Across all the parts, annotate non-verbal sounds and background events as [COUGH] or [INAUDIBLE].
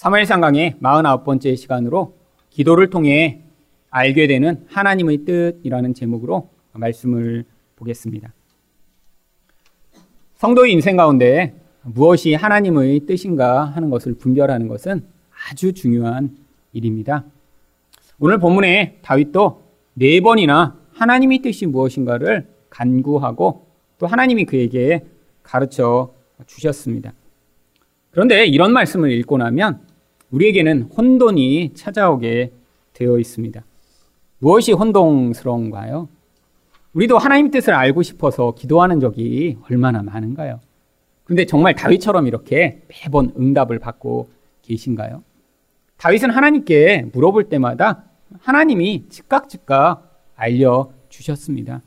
사무엘상 강의 49번째 시간으로 기도를 통해 알게 되는 하나님의 뜻이라는 제목으로 말씀을 보겠습니다. 성도의 인생 가운데 무엇이 하나님의 뜻인가 하는 것을 분별하는 것은 아주 중요한 일입니다. 오늘 본문에 다윗도 네 번이나 하나님의 뜻이 무엇인가를 간구하고 또 하나님이 그에게 가르쳐 주셨습니다. 그런데 이런 말씀을 읽고 나면 우리에게는 혼돈이 찾아오게 되어 있습니다. 무엇이 혼동스러운가요? 우리도 하나님 뜻을 알고 싶어서 기도하는 적이 얼마나 많은가요? 근데 정말 다윗처럼 이렇게 매번 응답을 받고 계신가요? 다윗은 하나님께 물어볼 때마다 하나님이 즉각 즉각 알려 주셨습니다.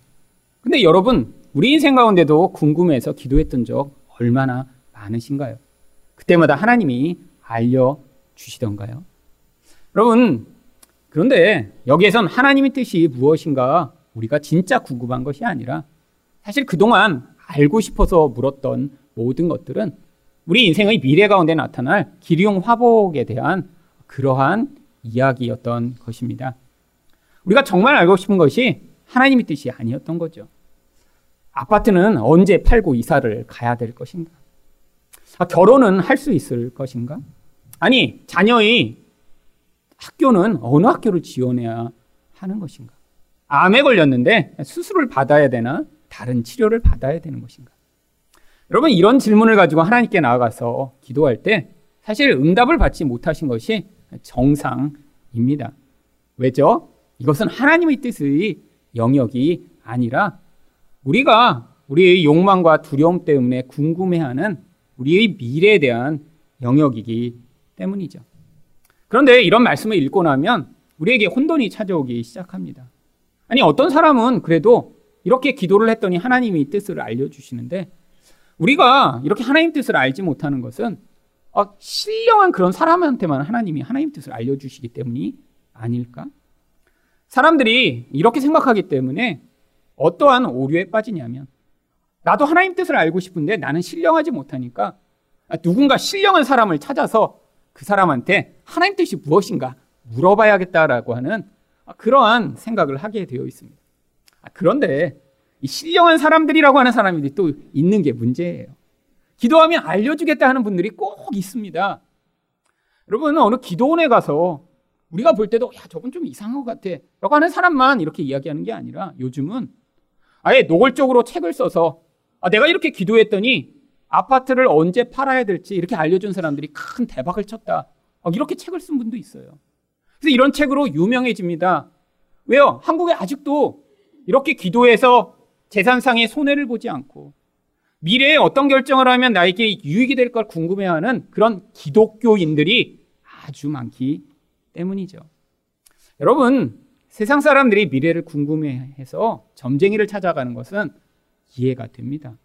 근데 여러분, 우리 인생 가운데도 궁금해서 기도했던 적 얼마나 많으신가요? 그때마다 하나님이 알려 주시던가요? 여러분, 그런데 여기에선 하나님의 뜻이 무엇인가 우리가 진짜 궁금한 것이 아니라 사실 그동안 알고 싶어서 물었던 모든 것들은 우리 인생의 미래 가운데 나타날 기리용 화복에 대한 그러한 이야기였던 것입니다. 우리가 정말 알고 싶은 것이 하나님의 뜻이 아니었던 거죠. 아파트는 언제 팔고 이사를 가야 될 것인가? 아, 결혼은 할 수 있을 것인가? 아니, 자녀의 학교는 어느 학교를 지원해야 하는 것인가? 암에 걸렸는데 수술을 받아야 되나? 다른 치료를 받아야 되는 것인가? 여러분, 이런 질문을 가지고 하나님께 나아가서 기도할 때 사실 응답을 받지 못하신 것이 정상입니다. 왜죠? 이것은 하나님의 뜻의 영역이 아니라 우리가 우리의 욕망과 두려움 때문에 궁금해하는 우리의 미래에 대한 영역이기 때문이죠. 그런데 이런 말씀을 읽고 나면 우리에게 혼돈이 찾아오기 시작합니다. 아니, 어떤 사람은 그래도 이렇게 기도를 했더니 하나님이 뜻을 알려주시는데 우리가 이렇게 하나님 뜻을 알지 못하는 것은 어, 신령한 그런 사람한테만 하나님이 하나님 뜻을 알려주시기 때문이 아닐까? 사람들이 이렇게 생각하기 때문에 어떠한 오류에 빠지냐면 나도 하나님 뜻을 알고 싶은데 나는 신령하지 못하니까 누군가 신령한 사람을 찾아서 그 사람한테 하나님 뜻이 무엇인가 물어봐야겠다라고 하는 그러한 생각을 하게 되어 있습니다. 그런데 이 신령한 사람들이라고 하는 사람들이 또 있는 게 문제예요. 기도하면 알려주겠다 하는 분들이 꼭 있습니다. 여러분, 어느 기도원에 가서 우리가 볼 때도, 야, 저분 좀 이상한 것 같아. 라고 하는 사람만 이렇게 이야기하는 게 아니라 요즘은 아예 노골적으로 책을 써서 아, 내가 이렇게 기도했더니 아파트를 언제 팔아야 될지 이렇게 알려준 사람들이 큰 대박을 쳤다. 어, 이렇게 책을 쓴 분도 있어요. 그래서 이런 책으로 유명해집니다. 왜요? 한국에 아직도 이렇게 기도해서 재산상의 손해를 보지 않고 미래에 어떤 결정을 하면 나에게 유익이 될 걸 궁금해하는 그런 기독교인들이 아주 많기 때문이죠. 여러분, 세상 사람들이 미래를 궁금해해서 점쟁이를 찾아가는 것은 이해가 됩니다.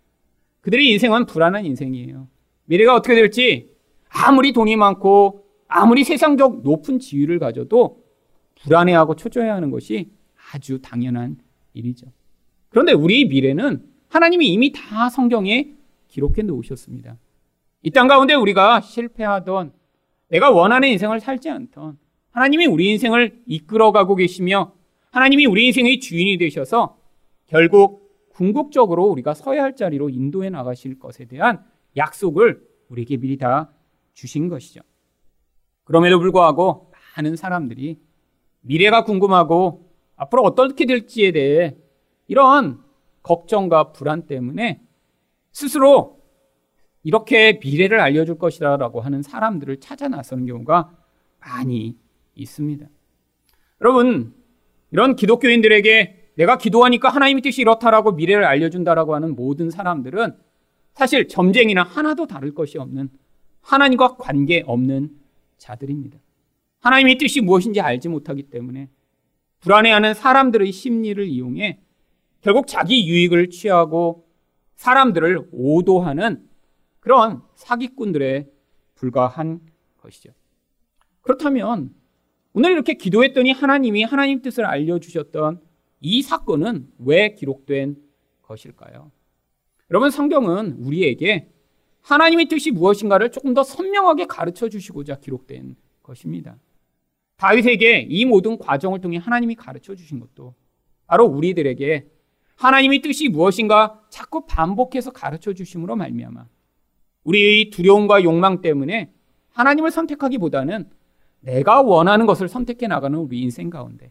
그들의 인생은 불안한 인생이에요. 미래가 어떻게 될지 아무리 돈이 많고 아무리 세상적 높은 지위를 가져도 불안해하고 초조해 하는 것이 아주 당연한 일이죠. 그런데 우리 미래는 하나님이 이미 다 성경에 기록해 놓으셨습니다. 이 땅 가운데 우리가 실패하던 내가 원하는 인생을 살지 않던 하나님이 우리 인생을 이끌어가고 계시며 하나님이 우리 인생의 주인이 되셔서 결국 궁극적으로 우리가 서야 할 자리로 인도해 나가실 것에 대한 약속을 우리에게 미리 다 주신 것이죠. 그럼에도 불구하고 많은 사람들이 미래가 궁금하고 앞으로 어떻게 될지에 대해 이런 걱정과 불안 때문에 스스로 이렇게 미래를 알려줄 것이다라고 하는 사람들을 찾아 나서는 경우가 많이 있습니다. 여러분, 이런 기독교인들에게 내가 기도하니까 하나님의 뜻이 이렇다라고 미래를 알려준다라고 하는 모든 사람들은 사실 점쟁이나 하나도 다를 것이 없는 하나님과 관계 없는 자들입니다. 하나님의 뜻이 무엇인지 알지 못하기 때문에 불안해하는 사람들의 심리를 이용해 결국 자기 유익을 취하고 사람들을 오도하는 그런 사기꾼들에 불과한 것이죠. 그렇다면 오늘 이렇게 기도했더니 하나님이 하나님 뜻을 알려주셨던 이 사건은 왜 기록된 것일까요? 여러분, 성경은 우리에게 하나님의 뜻이 무엇인가를 조금 더 선명하게 가르쳐 주시고자 기록된 것입니다. 다윗에게 이 모든 과정을 통해 하나님이 가르쳐 주신 것도 바로 우리들에게 하나님의 뜻이 무엇인가 자꾸 반복해서 가르쳐 주심으로 말미암아 우리의 두려움과 욕망 때문에 하나님을 선택하기보다는 내가 원하는 것을 선택해 나가는 우리 인생 가운데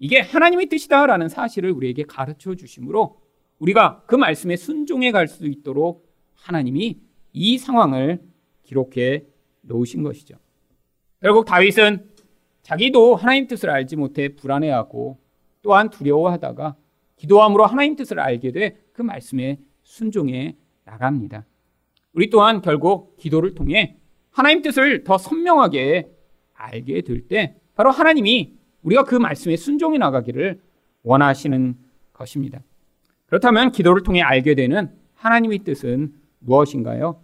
이게 하나님의 뜻이다라는 사실을 우리에게 가르쳐 주심으로 우리가 그 말씀에 순종해 갈 수 있도록 하나님이 이 상황을 기록해 놓으신 것이죠. 결국 다윗은 자기도 하나님 뜻을 알지 못해 불안해하고 또한 두려워하다가 기도함으로 하나님 뜻을 알게 돼 그 말씀에 순종해 나갑니다. 우리 또한 결국 기도를 통해 하나님 뜻을 더 선명하게 알게 될 때 바로 하나님이 우리가 그 말씀에 순종해 나가기를 원하시는 것입니다. 그렇다면 기도를 통해 알게 되는 하나님의 뜻은 무엇인가요?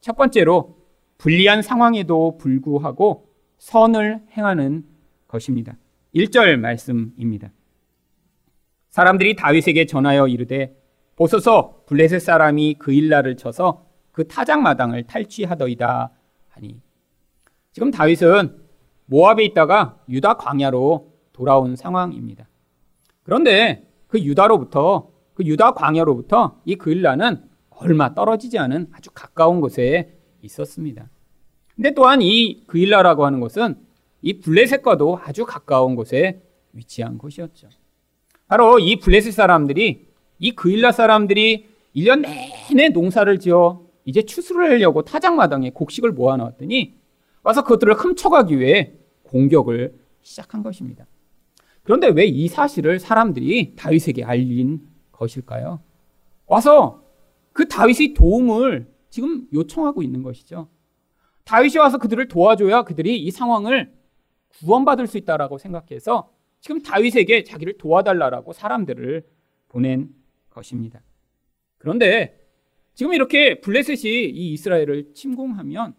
첫 번째로 불리한 상황에도 불구하고 선을 행하는 것입니다. 1절 말씀입니다. 사람들이 다윗에게 전하여 이르되 보소서 블레셋 사람이 그 일날을 쳐서 그 타작 마당을 탈취하더이다 하니 지금 다윗은 모압에 있다가 유다 광야로 돌아온 상황입니다. 그런데 그 유다로부터 그 유다 광야로부터 이 그일라는 얼마 떨어지지 않은 아주 가까운 곳에 있었습니다. 근데 또한 이 그일라라고 하는 것은 이 블레셋과도 아주 가까운 곳에 위치한 곳이었죠. 바로 이 블레셋 사람들이 이 그일라 사람들이 1년 내내 농사를 지어 이제 추수를 하려고 타작마당에 곡식을 모아놨더니 와서 그것들을 훔쳐가기 위해 공격을 시작한 것입니다. 그런데 왜 이 사실을 사람들이 다윗에게 알린 것일까요? 와서 그 다윗의 도움을 지금 요청하고 있는 것이죠. 다윗이 와서 그들을 도와줘야 그들이 이 상황을 구원받을 수 있다라고 생각해서 지금 다윗에게 자기를 도와달라라고 사람들을 보낸 것입니다. 그런데 지금 이렇게 블레셋이 이 이스라엘을 침공하면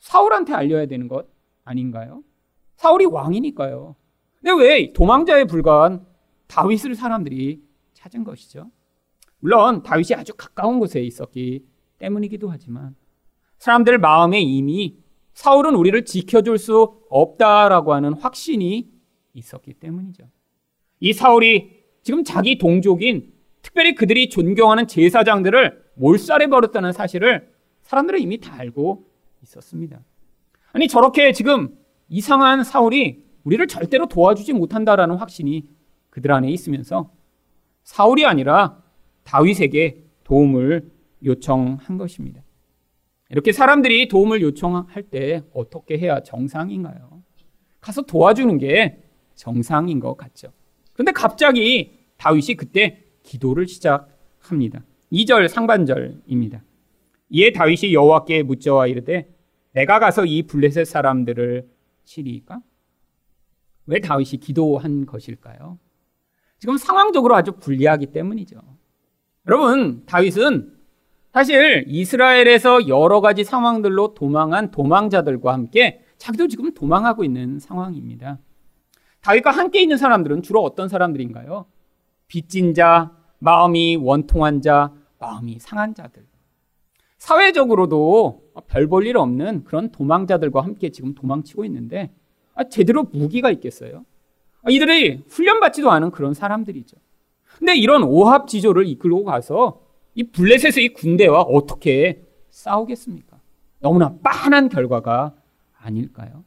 사울한테 알려야 되는 것 아닌가요? 사울이 왕이니까요. 근데 왜 도망자에 불과한 다윗을 사람들이 찾은 것이죠? 물론 다윗이 아주 가까운 곳에 있었기 때문이기도 하지만 사람들 마음에 이미 사울은 우리를 지켜줄 수 없다라고 하는 확신이 있었기 때문이죠. 이 사울이 지금 자기 동족인 특별히 그들이 존경하는 제사장들을 몰살해 버렸다는 사실을 사람들은 이미 다 알고 있었습니다. 아니 저렇게 지금 이상한 사울이 우리를 절대로 도와주지 못한다라는 확신이 그들 안에 있으면서 사울이 아니라 다윗에게 도움을 요청한 것입니다. 이렇게 사람들이 도움을 요청할 때 어떻게 해야 정상인가요? 가서 도와주는 게 정상인 것 같죠. 그런데 갑자기 다윗이 그때 기도를 시작합니다. 2절 상반절입니다. 이에 다윗이 여호와께 묻자와 이르되 내가 가서 이 블레셋 사람들을 치리까? 왜 다윗이 기도한 것일까요? 지금 상황적으로 아주 불리하기 때문이죠. 여러분, 다윗은 사실 이스라엘에서 여러 가지 상황들로 도망한 도망자들과 함께 자기도 지금 도망하고 있는 상황입니다. 다윗과 함께 있는 사람들은 주로 어떤 사람들인가요? 빚진 자, 마음이 원통한 자, 마음이 상한 자들. 사회적으로도 별 볼 일 없는 그런 도망자들과 함께 지금 도망치고 있는데 아, 제대로 무기가 있겠어요? 아, 이들이 훈련받지도 않은 그런 사람들이죠. 근데 이런 오합 지조를 이끌고 가서 이 블레셋의 군대와 어떻게 싸우겠습니까? 너무나 빤한 결과가 아닐까요?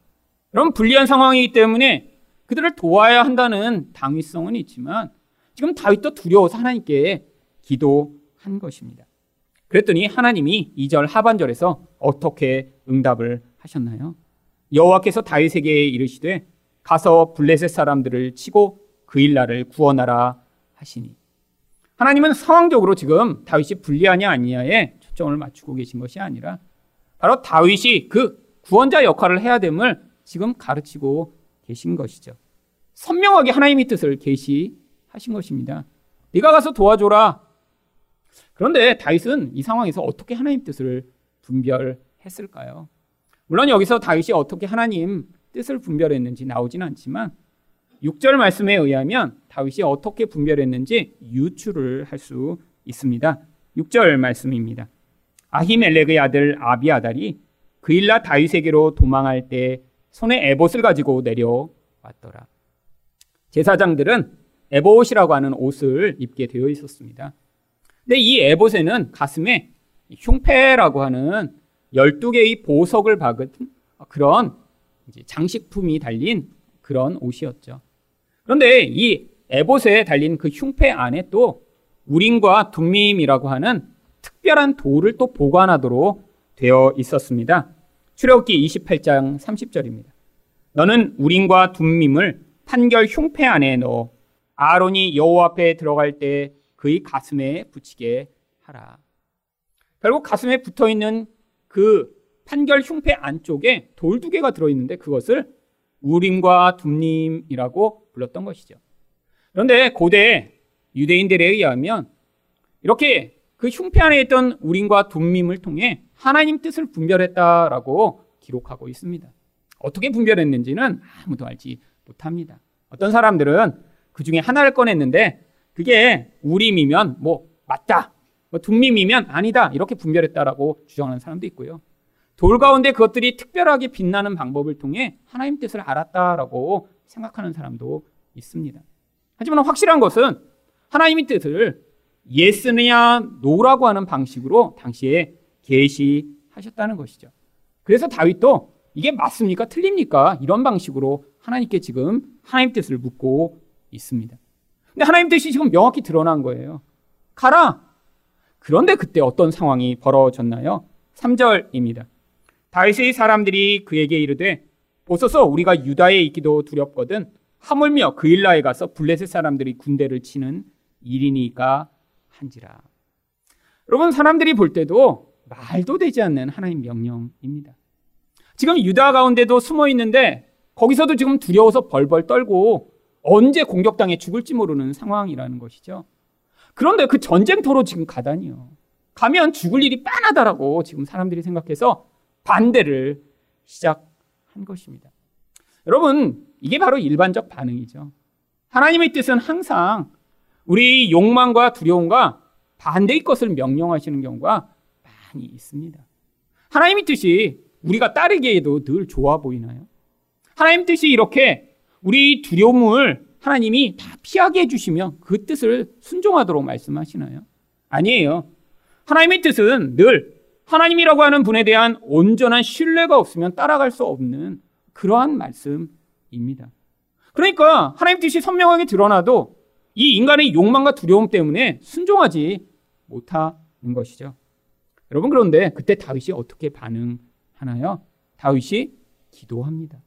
그럼 불리한 상황이기 때문에 그들을 도와야 한다는 당위성은 있지만 지금 다윗도 두려워서 하나님께 기도한 것입니다. 그랬더니 하나님이 2절 하반절에서 어떻게 응답을 하셨나요? 여호와께서 다윗에게 이르시되 가서 블레셋 사람들을 치고 그 일날을 구원하라 하시니 하나님은 상황적으로 지금 다윗이 불리하냐 아니냐에 초점을 맞추고 계신 것이 아니라 바로 다윗이 그 구원자 역할을 해야 됨을 지금 가르치고 계신 것이죠. 선명하게 하나님의 뜻을 계시하신 것입니다. 네가 가서 도와줘라. 그런데 다윗은 이 상황에서 어떻게 하나님 뜻을 분별했을까요? 물론 여기서 다윗이 어떻게 하나님 뜻을 분별했는지 나오진 않지만 6절 말씀에 의하면 다윗이 어떻게 분별했는지 유추를 할 수 있습니다. 6절 말씀입니다. 아히멜렉의 아들 아비아달이 그일라 다윗에게로 도망할 때 손에 에봇을 가지고 내려왔더라. 제사장들은 에봇이라고 하는 옷을 입게 되어 있었습니다. 근데 이 에봇에는 가슴에 흉패라고 하는 12개의 보석을 박은 그런 장식품이 달린 그런 옷이었죠. 그런데 이 에봇에 달린 그 흉패 안에 또 우림과 둠밈이라고 하는 특별한 돌을 또 보관하도록 되어 있었습니다. 출애굽기 28장 30절입니다. 너는 우림과 둠밈을 판결 흉패 안에 넣어 아론이 여호와 앞에 들어갈 때 그의 가슴에 붙이게 하라. 결국 가슴에 붙어 있는 그 판결 흉패 안쪽에 돌 두 개가 들어 있는데 그것을 우림과 둠림이라고 불렀던 것이죠. 그런데 고대 유대인들에 의하면 이렇게 그 흉패 안에 있던 우림과 둠밈을 통해 하나님 뜻을 분별했다라고 기록하고 있습니다. 어떻게 분별했는지는 아무도 알지 못합니다. 어떤 사람들은 그 중에 하나를 꺼냈는데 그게 우림이면 뭐 맞다, 뭐 둠밈이면 아니다 이렇게 분별했다라고 주장하는 사람도 있고요. 돌 가운데 그것들이 특별하게 빛나는 방법을 통해 하나님 뜻을 알았다라고 생각하는 사람도 있습니다. 하지만 확실한 것은 하나님의 뜻을 yes냐 no라고 하는 방식으로 당시에 계시하셨다는 것이죠. 그래서 다윗도 이게 맞습니까? 틀립니까? 이런 방식으로 하나님께 지금 하나님 뜻을 묻고 있습니다. 근데 하나님 뜻이 지금 명확히 드러난 거예요. 가라! 그런데 그때 어떤 상황이 벌어졌나요? 3절입니다. 다윗의 사람들이 그에게 이르되 보소서 우리가 유다에 있기도 두렵거든 하물며 그일라에 가서 블레셋 사람들이 군대를 치는 일이니까 한지라. 여러분 사람들이 볼 때도 말도 되지 않는 하나님 명령입니다. 지금 유다 가운데도 숨어 있는데 거기서도 지금 두려워서 벌벌 떨고 언제 공격당해 죽을지 모르는 상황이라는 것이죠. 그런데 그 전쟁터로 지금 가다니요. 가면 죽을 일이 빤하다라고 지금 사람들이 생각해서 반대를 시작한 것입니다. 여러분, 이게 바로 일반적 반응이죠. 하나님의 뜻은 항상 우리 욕망과 두려움과 반대의 것을 명령하시는 경우가 많이 있습니다. 하나님의 뜻이 우리가 따르기에도 늘 좋아 보이나요? 하나님 뜻이 이렇게 우리 두려움을 하나님이 다 피하게 해주시면 그 뜻을 순종하도록 말씀하시나요? 아니에요. 하나님의 뜻은 늘 하나님이라고 하는 분에 대한 온전한 신뢰가 없으면 따라갈 수 없는 그러한 말씀입니다. 그러니까 하나님 뜻이 선명하게 드러나도 이 인간의 욕망과 두려움 때문에 순종하지 못하는 것이죠. 여러분 그런데 그때 다윗이 어떻게 반응하나요? 다윗이 기도합니다.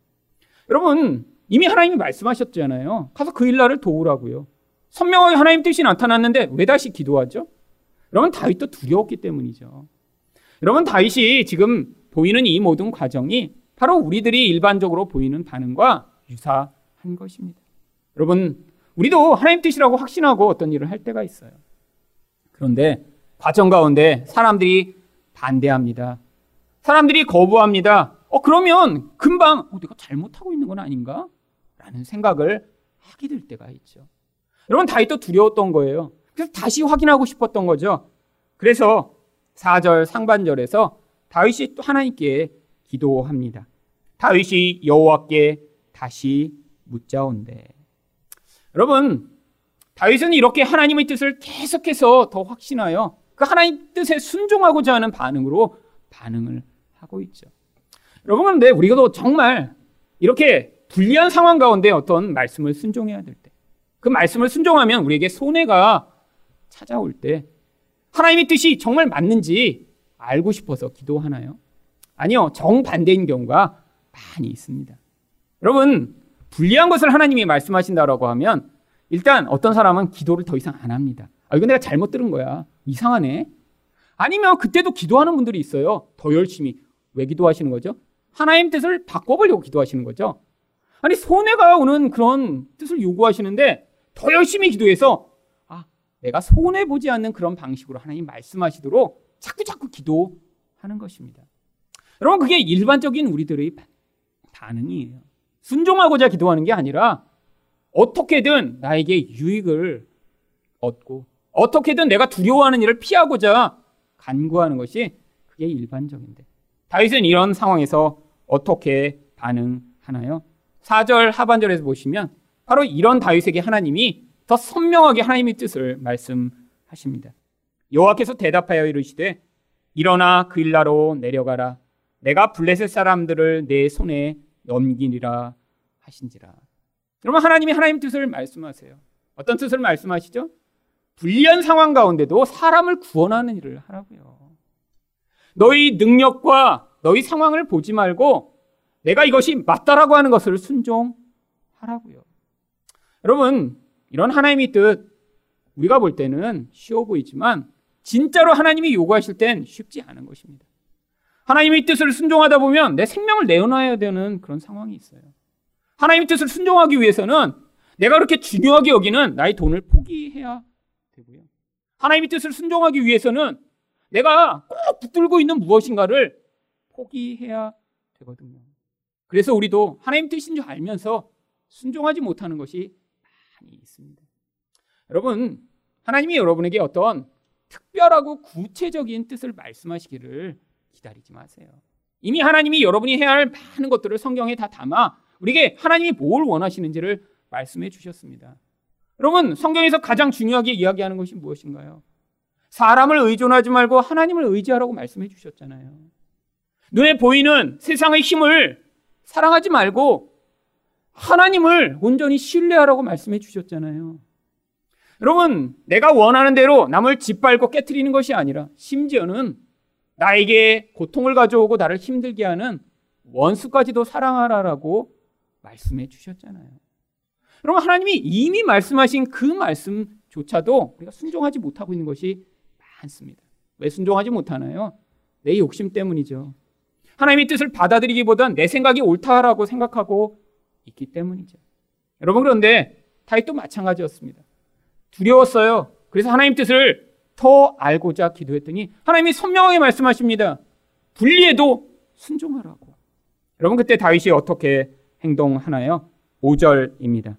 여러분 이미 하나님이 말씀하셨잖아요. 가서 그 일날을 도우라고요. 선명하게 하나님 뜻이 나타났는데 왜 다시 기도하죠? 여러분 다윗도 두려웠기 때문이죠. 여러분 다윗이 지금 보이는 이 모든 과정이 바로 우리들이 일반적으로 보이는 반응과 유사한 것입니다. 여러분 우리도 하나님 뜻이라고 확신하고 어떤 일을 할 때가 있어요. 그런데 과정 가운데 사람들이 반대합니다. 사람들이 거부합니다. 어, 그러면 금방, 어, 내가 잘못하고 있는 건 아닌가? 라는 생각을 하게 될 때가 있죠. 여러분, 다윗도 두려웠던 거예요. 그래서 다시 확인하고 싶었던 거죠. 그래서 4절 상반절에서 다윗이 또 하나님께 기도합니다. 다윗이 여호와께 다시 묻자온대. 여러분, 다윗은 이렇게 하나님의 뜻을 계속해서 더 확신하여 그 하나님 뜻에 순종하고자 하는 반응으로 반응을 하고 있죠. 여러분, 그런데 우리가 정말 이렇게 불리한 상황 가운데 어떤 말씀을 순종해야 될 때, 그 말씀을 순종하면 우리에게 손해가 찾아올 때, 하나님의 뜻이 정말 맞는지 알고 싶어서 기도하나요? 아니요, 정반대인 경우가 많이 있습니다. 여러분, 불리한 것을 하나님이 말씀하신다라고 하면, 일단 어떤 사람은 기도를 더 이상 안 합니다. 아, 이거 내가 잘못 들은 거야. 이상하네. 아니면 그때도 기도하는 분들이 있어요. 더 열심히. 왜 기도하시는 거죠? 하나님 뜻을 바꿔보려고 기도하시는 거죠. 아니 손해가 오는 그런 뜻을 요구하시는데 더 열심히 기도해서 아 내가 손해 보지 않는 그런 방식으로 하나님 말씀하시도록 자꾸 자꾸 기도하는 것입니다. 여러분 그게 일반적인 우리들의 반응이에요. 순종하고자 기도하는 게 아니라 어떻게든 나에게 유익을 얻고 어떻게든 내가 두려워하는 일을 피하고자 간구하는 것이 그게 일반적인데. 다윗은 이런 상황에서 어떻게 반응하나요? 4절 하반절에서 보시면 바로 이런 다윗에게 하나님이 더 선명하게 하나님의 뜻을 말씀하십니다. 여호와께서 대답하여 이르시되 일어나 그 일나로 내려가라 내가 블레셋 사람들을 내 손에 넘기리라 하신지라. 여러분 하나님이 하나님 뜻을 말씀하세요. 어떤 뜻을 말씀하시죠? 불리한 상황 가운데도 사람을 구원하는 일을 하라고요. 너희 능력과 너희 상황을 보지 말고 내가 이것이 맞다라고 하는 것을 순종하라고요. 여러분, 이런 하나님의 뜻 우리가 볼 때는 쉬워 보이지만 진짜로 하나님이 요구하실 땐 쉽지 않은 것입니다. 하나님의 뜻을 순종하다 보면 내 생명을 내어놔야 되는 그런 상황이 있어요. 하나님의 뜻을 순종하기 위해서는 내가 그렇게 중요하게 여기는 나의 돈을 포기해야 되고요. 하나님의 뜻을 순종하기 위해서는 내가 꼭 붙들고 있는 무엇인가를 포기해야 되거든요. 그래서 우리도 하나님 뜻인 줄 알면서 순종하지 못하는 것이 많이 있습니다. 여러분, 하나님이 여러분에게 어떤 특별하고 구체적인 뜻을 말씀하시기를 기다리지 마세요. 이미 하나님이 여러분이 해야 할 많은 것들을 성경에 다 담아 우리에게 하나님이 뭘 원하시는지를 말씀해 주셨습니다. 여러분, 성경에서 가장 중요하게 이야기하는 것이 무엇인가요? 사람을 의존하지 말고 하나님을 의지하라고 말씀해 주셨잖아요. 눈에 보이는 세상의 힘을 사랑하지 말고 하나님을 온전히 신뢰하라고 말씀해 주셨잖아요. 여러분, 내가 원하는 대로 남을 짓밟고 깨뜨리는 것이 아니라 심지어는 나에게 고통을 가져오고 나를 힘들게 하는 원수까지도 사랑하라라고 말씀해 주셨잖아요. 여러분, 하나님이 이미 말씀하신 그 말씀조차도 우리가 순종하지 못하고 있는 것이 많습니다. 왜 순종하지 못하나요? 내 욕심 때문이죠. 하나님의 뜻을 받아들이기보단 내 생각이 옳다라고 생각하고 있기 때문이죠. 여러분 그런데 다윗도 마찬가지였습니다. 두려웠어요. 그래서 하나님 뜻을 더 알고자 기도했더니 하나님이 선명하게 말씀하십니다. 분리해도 순종하라고. 여러분 그때 다윗이 어떻게 행동하나요? 5절입니다.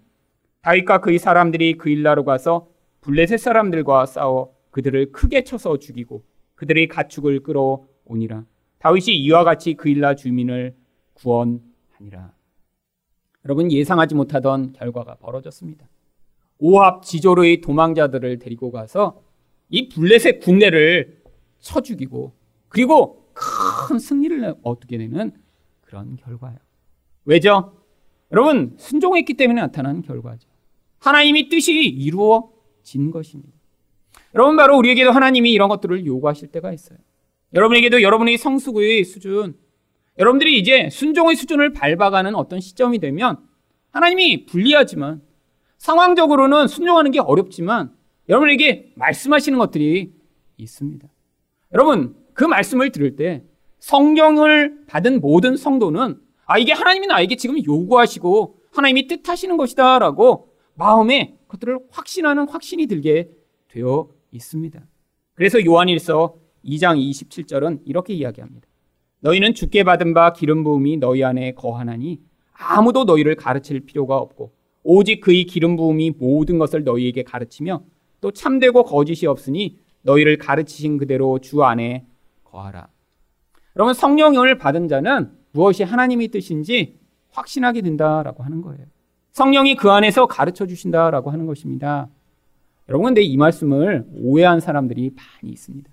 다윗과 그의 사람들이 그 일나로 가서 블레셋 사람들과 싸워 그들을 크게 쳐서 죽이고 그들의 가축을 끌어오니라. 다윗이 이와 같이 그 일나 주민을 구원하니라. 여러분 예상하지 못하던 결과가 벌어졌습니다. 오합 지조로의 도망자들을 데리고 가서 이 블레셋 군대를 쳐 죽이고 그리고 큰 승리를 얻게 되는 그런 결과예요. 왜죠? 여러분 순종했기 때문에 나타난 결과죠. 하나님이 뜻이 이루어진 것입니다. 여러분 바로 우리에게도 하나님이 이런 것들을 요구하실 때가 있어요. 여러분에게도 여러분의 성수구의 수준, 여러분들이 이제 순종의 수준을 밟아가는 어떤 시점이 되면 하나님이 불리하지만 상황적으로는 순종하는 게 어렵지만 여러분에게 말씀하시는 것들이 있습니다. 여러분, 그 말씀을 들을 때 성경을 받은 모든 성도는 아, 이게 하나님이 나에게 지금 요구하시고 하나님이 뜻하시는 것이다 라고 마음에 그것들을 확신하는 확신이 들게 되어 있습니다. 그래서 요한일서 2장 27절은 이렇게 이야기합니다. 너희는 죽게 받은 바 기름 부음이 너희 안에 거하나니 아무도 너희를 가르칠 필요가 없고 오직 그의 기름 부음이 모든 것을 너희에게 가르치며 또 참되고 거짓이 없으니 너희를 가르치신 그대로 주 안에 거하라. 여러분 성령을 받은 자는 무엇이 하나님의 뜻인지 확신하게 된다라고 하는 거예요. 성령이 그 안에서 가르쳐 주신다라고 하는 것입니다. 여러분 근데 이 말씀을 오해한 사람들이 많이 있습니다.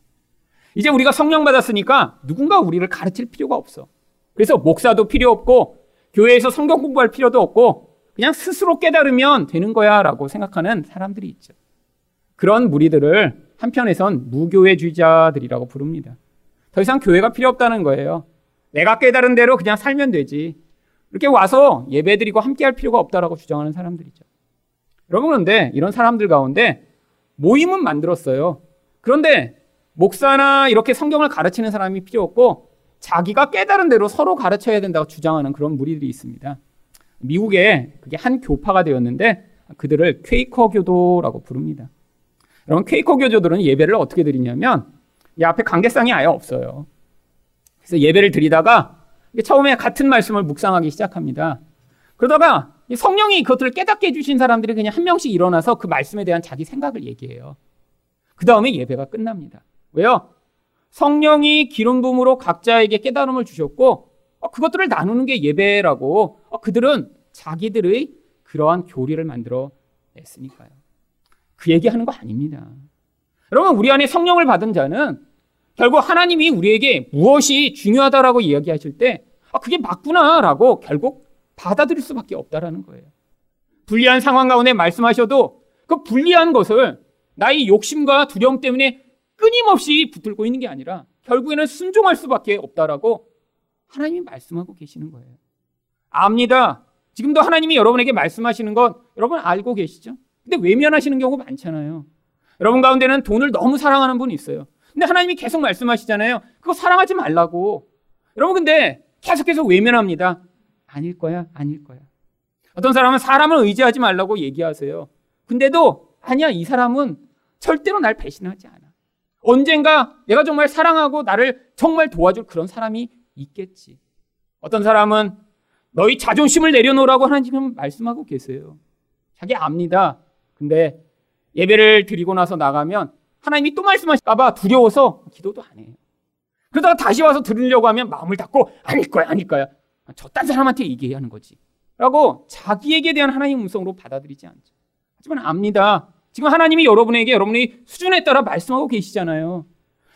이제 우리가 성령 받았으니까 누군가 우리를 가르칠 필요가 없어. 그래서 목사도 필요 없고 교회에서 성경 공부할 필요도 없고 그냥 스스로 깨달으면 되는 거야 라고 생각하는 사람들이 있죠. 그런 무리들을 한편에선 무교회주의자들이라고 부릅니다. 더 이상 교회가 필요 없다는 거예요. 내가 깨달은 대로 그냥 살면 되지. 이렇게 와서 예배드리고 함께 할 필요가 없다라고 주장하는 사람들이죠. 여러분 그런데 이런 사람들 가운데 모임은 만들었어요. 그런데 목사나 이렇게 성경을 가르치는 사람이 필요 없고 자기가 깨달은 대로 서로 가르쳐야 된다고 주장하는 그런 무리들이 있습니다. 미국에 그게 한 교파가 되었는데 그들을 퀘이커 교도라고 부릅니다. 여러분 퀘이커 교도들은 예배를 어떻게 드리냐면 이 앞에 관계상이 아예 없어요. 그래서 예배를 드리다가 처음에 같은 말씀을 묵상하기 시작합니다. 그러다가 성령이 그것들을 깨닫게 해주신 사람들이 그냥 한 명씩 일어나서 그 말씀에 대한 자기 생각을 얘기해요. 그 다음에 예배가 끝납니다. 왜요? 성령이 기름 부음으로 각자에게 깨달음을 주셨고 어, 그것들을 나누는 게 예배라고 어, 그들은 자기들의 그러한 교리를 만들어 냈으니까요. 그 얘기하는 거 아닙니다. 여러분 우리 안에 성령을 받은 자는 결국 하나님이 우리에게 무엇이 중요하다라고 이야기하실 때 아, 그게 맞구나라고 결국 받아들일 수밖에 없다라는 거예요. 불리한 상황 가운데 말씀하셔도 그 불리한 것을 나의 욕심과 두려움 때문에 끊임없이 붙들고 있는 게 아니라 결국에는 순종할 수밖에 없다라고 하나님이 말씀하고 계시는 거예요. 압니다. 지금도 하나님이 여러분에게 말씀하시는 건 여러분 알고 계시죠? 근데 외면하시는 경우가 많잖아요. 여러분 가운데는 돈을 너무 사랑하는 분이 있어요. 근데 하나님이 계속 말씀하시잖아요. 그거 사랑하지 말라고. 여러분 근데 계속해서 외면합니다. 아닐 거야, 아닐 거야. 어떤 사람은 사람을 의지하지 말라고 얘기하세요. 근데도 아니야, 이 사람은 절대로 날 배신하지 않아. 언젠가 내가 정말 사랑하고 나를 정말 도와줄 그런 사람이 있겠지. 어떤 사람은 너희 자존심을 내려놓으라고 하나님 말씀하고 계세요. 자기 압니다. 근데 예배를 드리고 나서 나가면 하나님이 또 말씀하실까봐 두려워서 기도도 안 해요. 그러다가 다시 와서 들으려고 하면 마음을 닫고 아닐 거야, 아닐 거야. 저딴 사람한테 얘기하는 거지. 라고 자기에게 대한 하나님 음성으로 받아들이지 않죠. 하지만 압니다. 지금 하나님이 여러분에게 여러분의 수준에 따라 말씀하고 계시잖아요.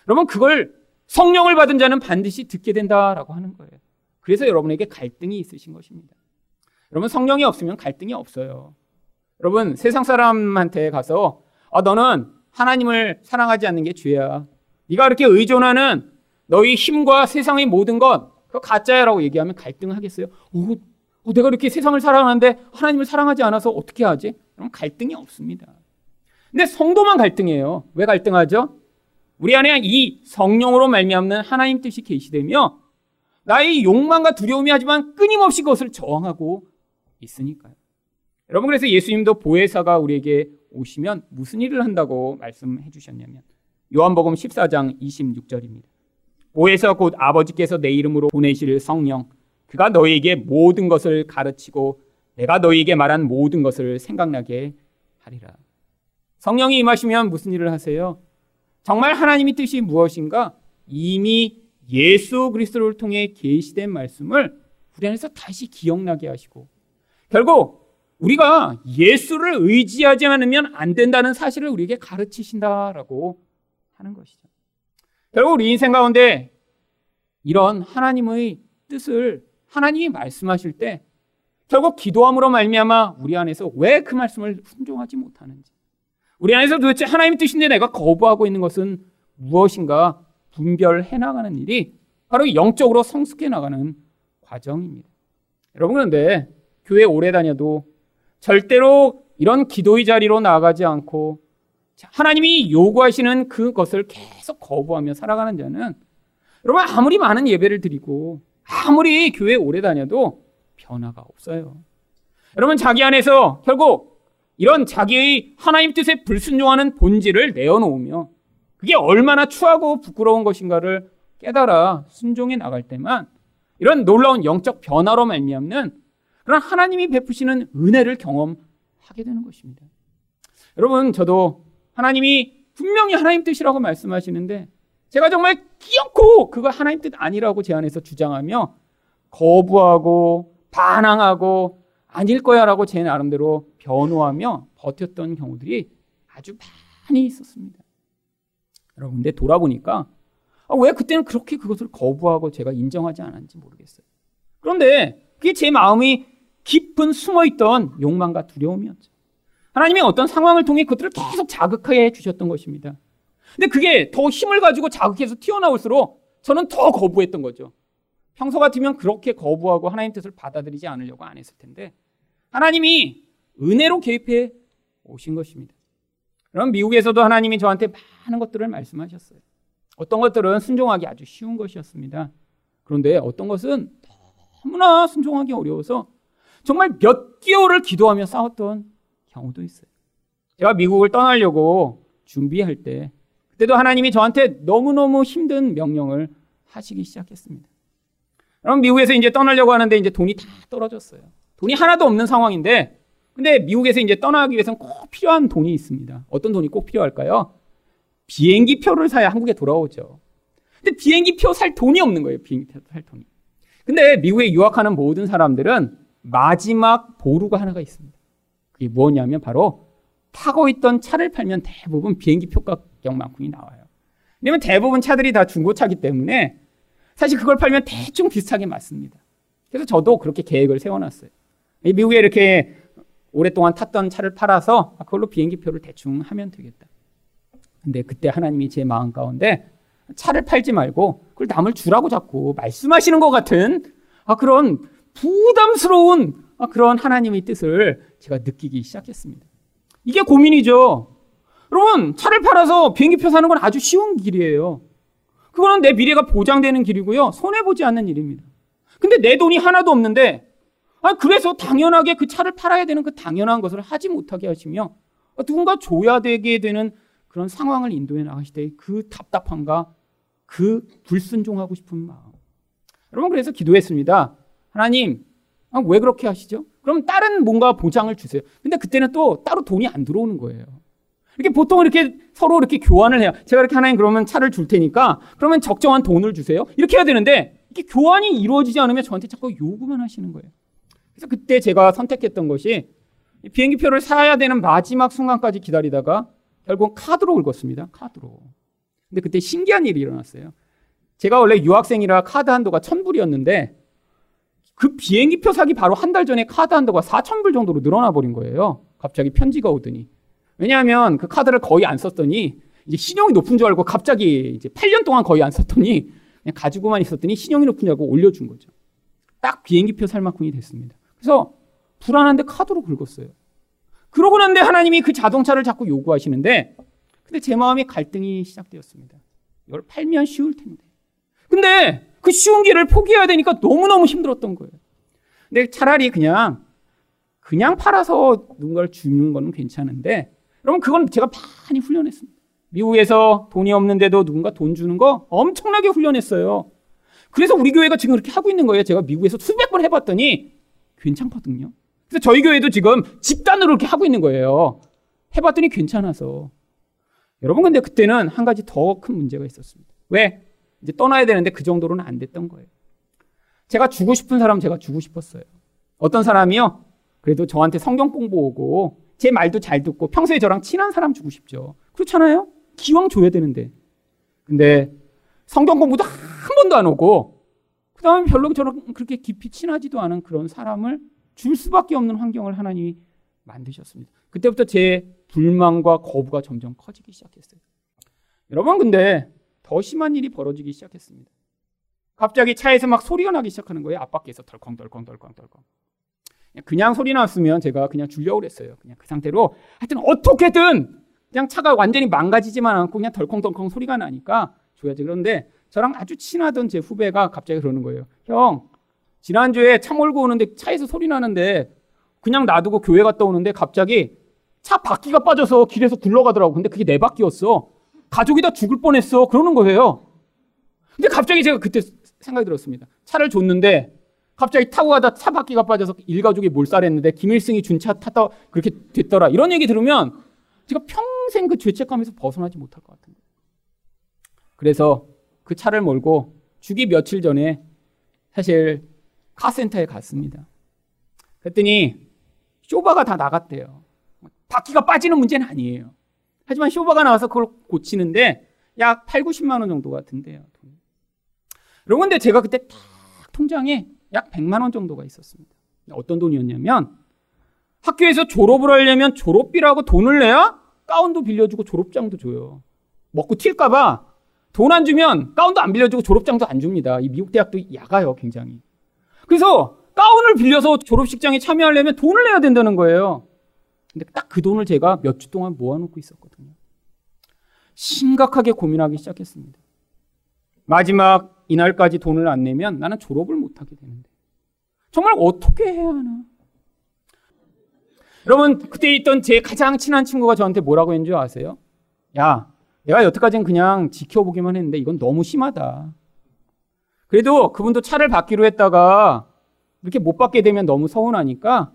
여러분 그걸 성령을 받은 자는 반드시 듣게 된다라고 하는 거예요. 그래서 여러분에게 갈등이 있으신 것입니다. 여러분 성령이 없으면 갈등이 없어요. 여러분 세상 사람한테 가서 아, 너는 하나님을 사랑하지 않는 게 죄야. 네가 그렇게 의존하는 너희 힘과 세상의 모든 것 그거 가짜야라고 얘기하면 갈등하겠어요. 오, 어, 내가 이렇게 세상을 사랑하는데 하나님을 사랑하지 않아서 어떻게 하지? 그럼 갈등이 없습니다. 근데 성도만 갈등해요. 왜 갈등하죠? 우리 안에 이 성령으로 말미암는 하나님 뜻이 계시되며 나의 욕망과 두려움이 하지만 끊임없이 그것을 저항하고 있으니까요. 여러분 그래서 예수님도 보혜사가 우리에게 오시면 무슨 일을 한다고 말씀해 주셨냐면 요한복음 14장 26절입니다. 보혜사 곧 아버지께서 내 이름으로 보내실 성령 그가 너희에게 모든 것을 가르치고 내가 너희에게 말한 모든 것을 생각나게 하리라. 성령이 임하시면 무슨 일을 하세요? 정말 하나님의 뜻이 무엇인가? 이미 예수 그리스도를 통해 계시된 말씀을 우리 안에서 다시 기억나게 하시고 결국 우리가 예수를 의지하지 않으면 안 된다는 사실을 우리에게 가르치신다라고 하는 것이죠. 결국 우리 인생 가운데 이런 하나님의 뜻을 하나님이 말씀하실 때 결국 기도함으로 말미암아 우리 안에서 왜 그 말씀을 순종하지 못하는지 우리 안에서 도대체 하나님의 뜻인데 내가 거부하고 있는 것은 무엇인가 분별해 나가는 일이 바로 영적으로 성숙해 나가는 과정입니다. 여러분 그런데 교회 오래 다녀도 절대로 이런 기도의 자리로 나아가지 않고 하나님이 요구하시는 그것을 계속 거부하며 살아가는 자는 여러분 아무리 많은 예배를 드리고 아무리 교회 오래 다녀도 변화가 없어요. 여러분 자기 안에서 결국 이런 자기의 하나님 뜻에 불순종하는 본질을 내어놓으며 그게 얼마나 추하고 부끄러운 것인가를 깨달아 순종해 나갈 때만 이런 놀라운 영적 변화로 말미암는 그런 하나님이 베푸시는 은혜를 경험하게 되는 것입니다. 여러분 저도 하나님이 분명히 하나님 뜻이라고 말씀하시는데 제가 정말 끼얹고 그거 하나님 뜻 아니라고 제 안에서 주장하며 거부하고 반항하고 아닐 거야라고 제 나름대로 변호하며 버텼던 경우들이 아주 많이 있었습니다. 여러분, 근데 돌아보니까 아, 왜 그때는 그렇게 그것을 거부하고 제가 인정하지 않았는지 모르겠어요. 그런데 그게 제 마음이 깊은 숨어있던 욕망과 두려움이었죠. 하나님이 어떤 상황을 통해 그들을 계속 자극하게 해주셨던 것입니다. 근데 그게 더 힘을 가지고 자극해서 튀어나올수록 저는 더 거부했던 거죠. 평소 같으면 그렇게 거부하고 하나님 뜻을 받아들이지 않으려고 안 했을 텐데 하나님이 은혜로 개입해 오신 것입니다. 그럼 미국에서도 하나님이 저한테 많은 것들을 말씀하셨어요. 어떤 것들은 순종하기 아주 쉬운 것이었습니다. 그런데 어떤 것은 너무나 순종하기 어려워서 정말 몇 개월을 기도하며 싸웠던 경우도 있어요. 제가 미국을 떠나려고 준비할 때 그때도 하나님이 저한테 너무너무 힘든 명령을 하시기 시작했습니다. 그럼 미국에서 이제 떠나려고 하는데 이제 돈이 다 떨어졌어요. 돈이 하나도 없는 상황인데 근데 미국에서 이제 떠나기 위해서는 꼭 필요한 돈이 있습니다. 어떤 돈이 꼭 필요할까요? 비행기 표를 사야 한국에 돌아오죠. 근데 비행기 표 살 돈이 없는 거예요. 비행기 표 살 돈이. 근데 미국에 유학하는 모든 사람들은 마지막 보루가 하나가 있습니다. 그게 뭐냐면 바로 타고 있던 차를 팔면 대부분 비행기 표 가격만큼이 나와요. 왜냐면 대부분 차들이 다 중고차기 때문에 사실 그걸 팔면 대충 비슷하게 맞습니다. 그래서 저도 그렇게 계획을 세워놨어요. 미국에 이렇게 오랫동안 탔던 차를 팔아서 그걸로 비행기 표를 대충 하면 되겠다. 근데 그때 하나님이 제 마음 가운데 차를 팔지 말고 그걸 남을 주라고 자꾸 말씀하시는 것 같은 아, 그런 부담스러운 아, 그런 하나님의 뜻을 제가 느끼기 시작했습니다. 이게 고민이죠. 여러분, 차를 팔아서 비행기표 사는 건 아주 쉬운 길이에요. 그거는 내 미래가 보장되는 길이고요. 손해보지 않는 일입니다. 근데 내 돈이 하나도 없는데, 아, 그래서 당연하게 그 차를 팔아야 되는 그 당연한 것을 하지 못하게 하시며, 누군가 줘야 되게 되는 그런 상황을 인도해 나가실 때 그 답답함과 그 불순종하고 싶은 마음. 여러분, 그래서 기도했습니다. 하나님, 아, 왜 그렇게 하시죠? 그럼 다른 뭔가 보장을 주세요. 근데 그때는 또 따로 돈이 안 들어오는 거예요. 이렇게 보통 이렇게 서로 이렇게 교환을 해요. 제가 이렇게 하나님 그러면 차를 줄 테니까 그러면 적정한 돈을 주세요. 이렇게 해야 되는데 이게 교환이 이루어지지 않으면 저한테 자꾸 요구만 하시는 거예요. 그래서 그때 제가 선택했던 것이 비행기표를 사야 되는 마지막 순간까지 기다리다가 결국 카드로 긁었습니다. 카드로. 근데 그때 신기한 일이 일어났어요. 제가 원래 유학생이라 카드 한도가 1000불이었는데 그 비행기표 사기 바로 한 달 전에 카드 한도가 4,000불 정도로 늘어나 버린 거예요. 갑자기 편지가 오더니. 왜냐하면 그 카드를 거의 안 썼더니 이제 신용이 높은 줄 알고 갑자기 이제 8년 동안 거의 안 썼더니 그냥 가지고만 있었더니 신용이 높은 줄 알고 올려준 거죠. 딱 비행기표 살 만큼이 됐습니다. 그래서 불안한데 카드로 긁었어요. 그러고 난데 하나님이 그 자동차를 자꾸 요구하시는데 근데 제 마음에 갈등이 시작되었습니다. 이걸 팔면 쉬울 텐데. 근데 그 쉬운 길을 포기해야 되니까 너무너무 힘들었던 거예요. 근데 차라리 그냥, 그냥 팔아서 누군가를 주는 건 괜찮은데, 여러분, 그건 제가 많이 훈련했습니다. 미국에서 돈이 없는데도 누군가 돈 주는 거 엄청나게 훈련했어요. 그래서 우리 교회가 지금 그렇게 하고 있는 거예요. 제가 미국에서 수백 번 해봤더니 괜찮거든요. 그래서 저희 교회도 지금 집단으로 이렇게 하고 있는 거예요. 해봤더니 괜찮아서. 여러분, 근데 그때는 한 가지 더 큰 문제가 있었습니다. 왜? 이제 떠나야 되는데 그 정도로는 안 됐던 거예요. 제가 주고 싶은 사람 제가 주고 싶었어요. 어떤 사람이요? 그래도 저한테 성경 공부 오고 제 말도 잘 듣고 평소에 저랑 친한 사람 주고 싶죠. 그렇잖아요? 기왕 줘야 되는데. 근데 성경 공부도 한 번도 안 오고 그 다음에 별로 저랑 그렇게 깊이 친하지도 않은 그런 사람을 줄 수밖에 없는 환경을 하나님이 만드셨습니다. 그때부터 제 불만과 거부가 점점 커지기 시작했어요. 여러분 근데 더 심한 일이 벌어지기 시작했습니다. 갑자기 차에서 막 소리가 나기 시작하는 거예요. 앞바퀴에서 덜컹덜컹 덜컹 덜컹. 그냥 소리 났으면 제가 그냥 주려고 그랬어요. 그냥 그 상태로 하여튼 어떻게든 그냥 차가 완전히 망가지지만 않고 그냥 덜컹덜컹 소리가 나니까 줘야지. 그런데 저랑 아주 친하던 제 후배가 갑자기 그러는 거예요. 형, 지난주에 차 몰고 오는데 차에서 소리 나는데 그냥 놔두고 교회 갔다 오는데 갑자기 차 바퀴가 빠져서 길에서 굴러가더라고. 근데 그게 내 바퀴였어. 가족이 다 죽을 뻔했어. 그러는 거예요. 근데 갑자기 제가 그때 생각이 들었습니다. 차를 줬는데 갑자기 타고 가다 차 바퀴가 빠져서 일가족이 몰살했는데 김일승이 준차 탔다 그렇게 됐더라. 이런 얘기 들으면 제가 평생 그 죄책감에서 벗어나지 못할 것 같은 거예요. 그래서 그 차를 몰고 주기 며칠 전에 사실 카센터에 갔습니다. 그랬더니 쇼바가 다 나갔대요. 바퀴가 빠지는 문제는 아니에요. 하지만 쇼바가 나와서 그걸 고치는데 약 8, 90만 원 정도 같은데요. 여러분, 근데 제가 그때 딱 통장에 약 100만 원 정도가 있었습니다. 어떤 돈이었냐면 학교에서 졸업을 하려면 졸업비라고 돈을 내야 가운도 빌려주고 졸업장도 줘요. 먹고 튈까봐 돈 안 주면 가운도 안 빌려주고 졸업장도 안 줍니다. 이 미국 대학도 야가요, 굉장히. 그래서 가운을 빌려서 졸업식장에 참여하려면 돈을 내야 된다는 거예요. 근데 딱 그 돈을 제가 몇 주 동안 모아놓고 있었거든요. 심각하게 고민하기 시작했습니다. 마지막 이날까지 돈을 안 내면 나는 졸업을 못 하게 되는데. 정말 어떻게 해야 하나? 여러분, 그때 있던 제 가장 친한 친구가 저한테 뭐라고 했는 줄 아세요? 야, 내가 여태까지는 그냥 지켜보기만 했는데 이건 너무 심하다. 그래도 그분도 차를 받기로 했다가 이렇게 못 받게 되면 너무 서운하니까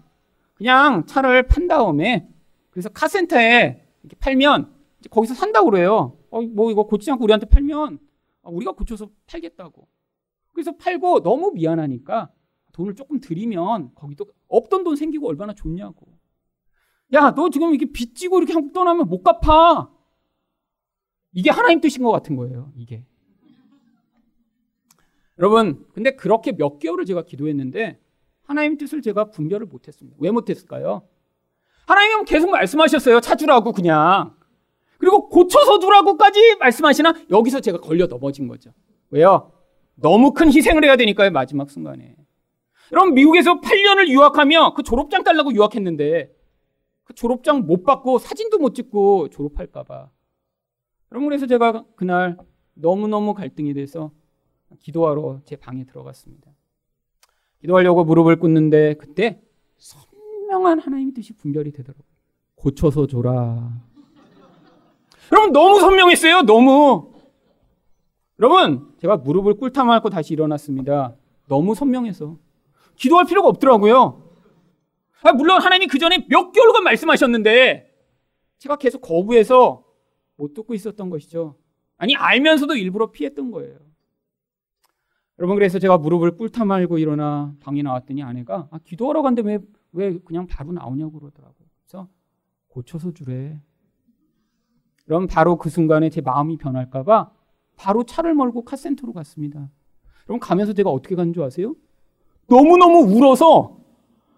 그냥 차를 판 다음에 그래서 카센터에 이렇게 팔면 거기서 산다고 그래요. 어, 뭐 이거 고치지 않고 우리한테 팔면 아, 우리가 고쳐서 팔겠다고. 그래서 팔고 너무 미안하니까 돈을 조금 드리면 거기도 없던 돈 생기고 얼마나 좋냐고. 야, 너 지금 이렇게 빚지고 이렇게 한국 떠나면 못 갚아. 이게 하나님 뜻인 것 같은 거예요, 이게. 여러분, 근데 그렇게 몇 개월을 제가 기도했는데 하나님 뜻을 제가 분별을 못했습니다. 왜 못했을까요? 하나님은 계속 말씀하셨어요. 찾으라고 그냥. 그리고 고쳐서 두라고까지 말씀하시나 여기서 제가 걸려 넘어진 거죠. 왜요? 너무 큰 희생을 해야 되니까요, 마지막 순간에. 여러분, 미국에서 8년을 유학하며 그 졸업장 달라고 유학했는데 그 졸업장 못 받고 사진도 못 찍고 졸업할까봐. 여러분, 그래서 제가 그날 너무너무 갈등이 돼서 기도하러 제 방에 들어갔습니다. 기도하려고 무릎을 꿇는데 그때 선명한 하나님의 뜻이 분별이 되더라고요. 고쳐서 줘라. 여러분 너무 선명했어요. 너무. 여러분 제가 무릎을 꿇다 말고 다시 일어났습니다. 너무 선명해서 기도할 필요가 없더라고요. 아, 물론 하나님이 그 전에 몇 개월간 말씀하셨는데 제가 계속 거부해서 못 듣고 있었던 것이죠. 아니 알면서도 일부러 피했던 거예요. 여러분 그래서 제가 무릎을 꿇다 말고 일어나 방에 나왔더니 아내가 아, 기도하러 간데 왜, 왜 그냥 바로 나오냐고 그러더라고요. 그래서 고쳐서 주래. 그럼 바로 그 순간에 제 마음이 변할까봐 바로 차를 몰고 카센터로 갔습니다. 여러분 가면서 제가 어떻게 간 줄 아세요? 너무너무 울어서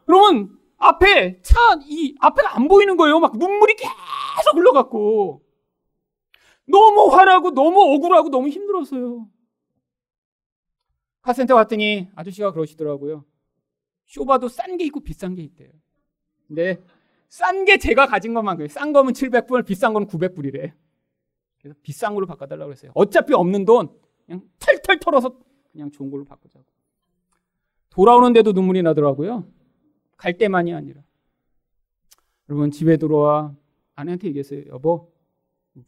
여러분 앞에 차 이 앞에가 안 보이는 거예요. 막 눈물이 계속 흘러갔고 너무 화나고 너무 억울하고 너무 힘들었어요. 카센터 갔더니 아저씨가 그러시더라고요. 쇼바도 싼 게 있고 비싼 게 있대요. 근데 싼 게 제가 가진 것만큼 싼 거면 700불, 비싼 거는 900불이래. 그래서 비싼 걸로 바꿔달라고 그랬어요. 어차피 없는 돈 그냥 털털 털어서 그냥 좋은 걸로 바꾸자고. 돌아오는데도 눈물이 나더라고요. 갈 때만이 아니라. 여러분 집에 들어와 아내한테 얘기했어요. 여보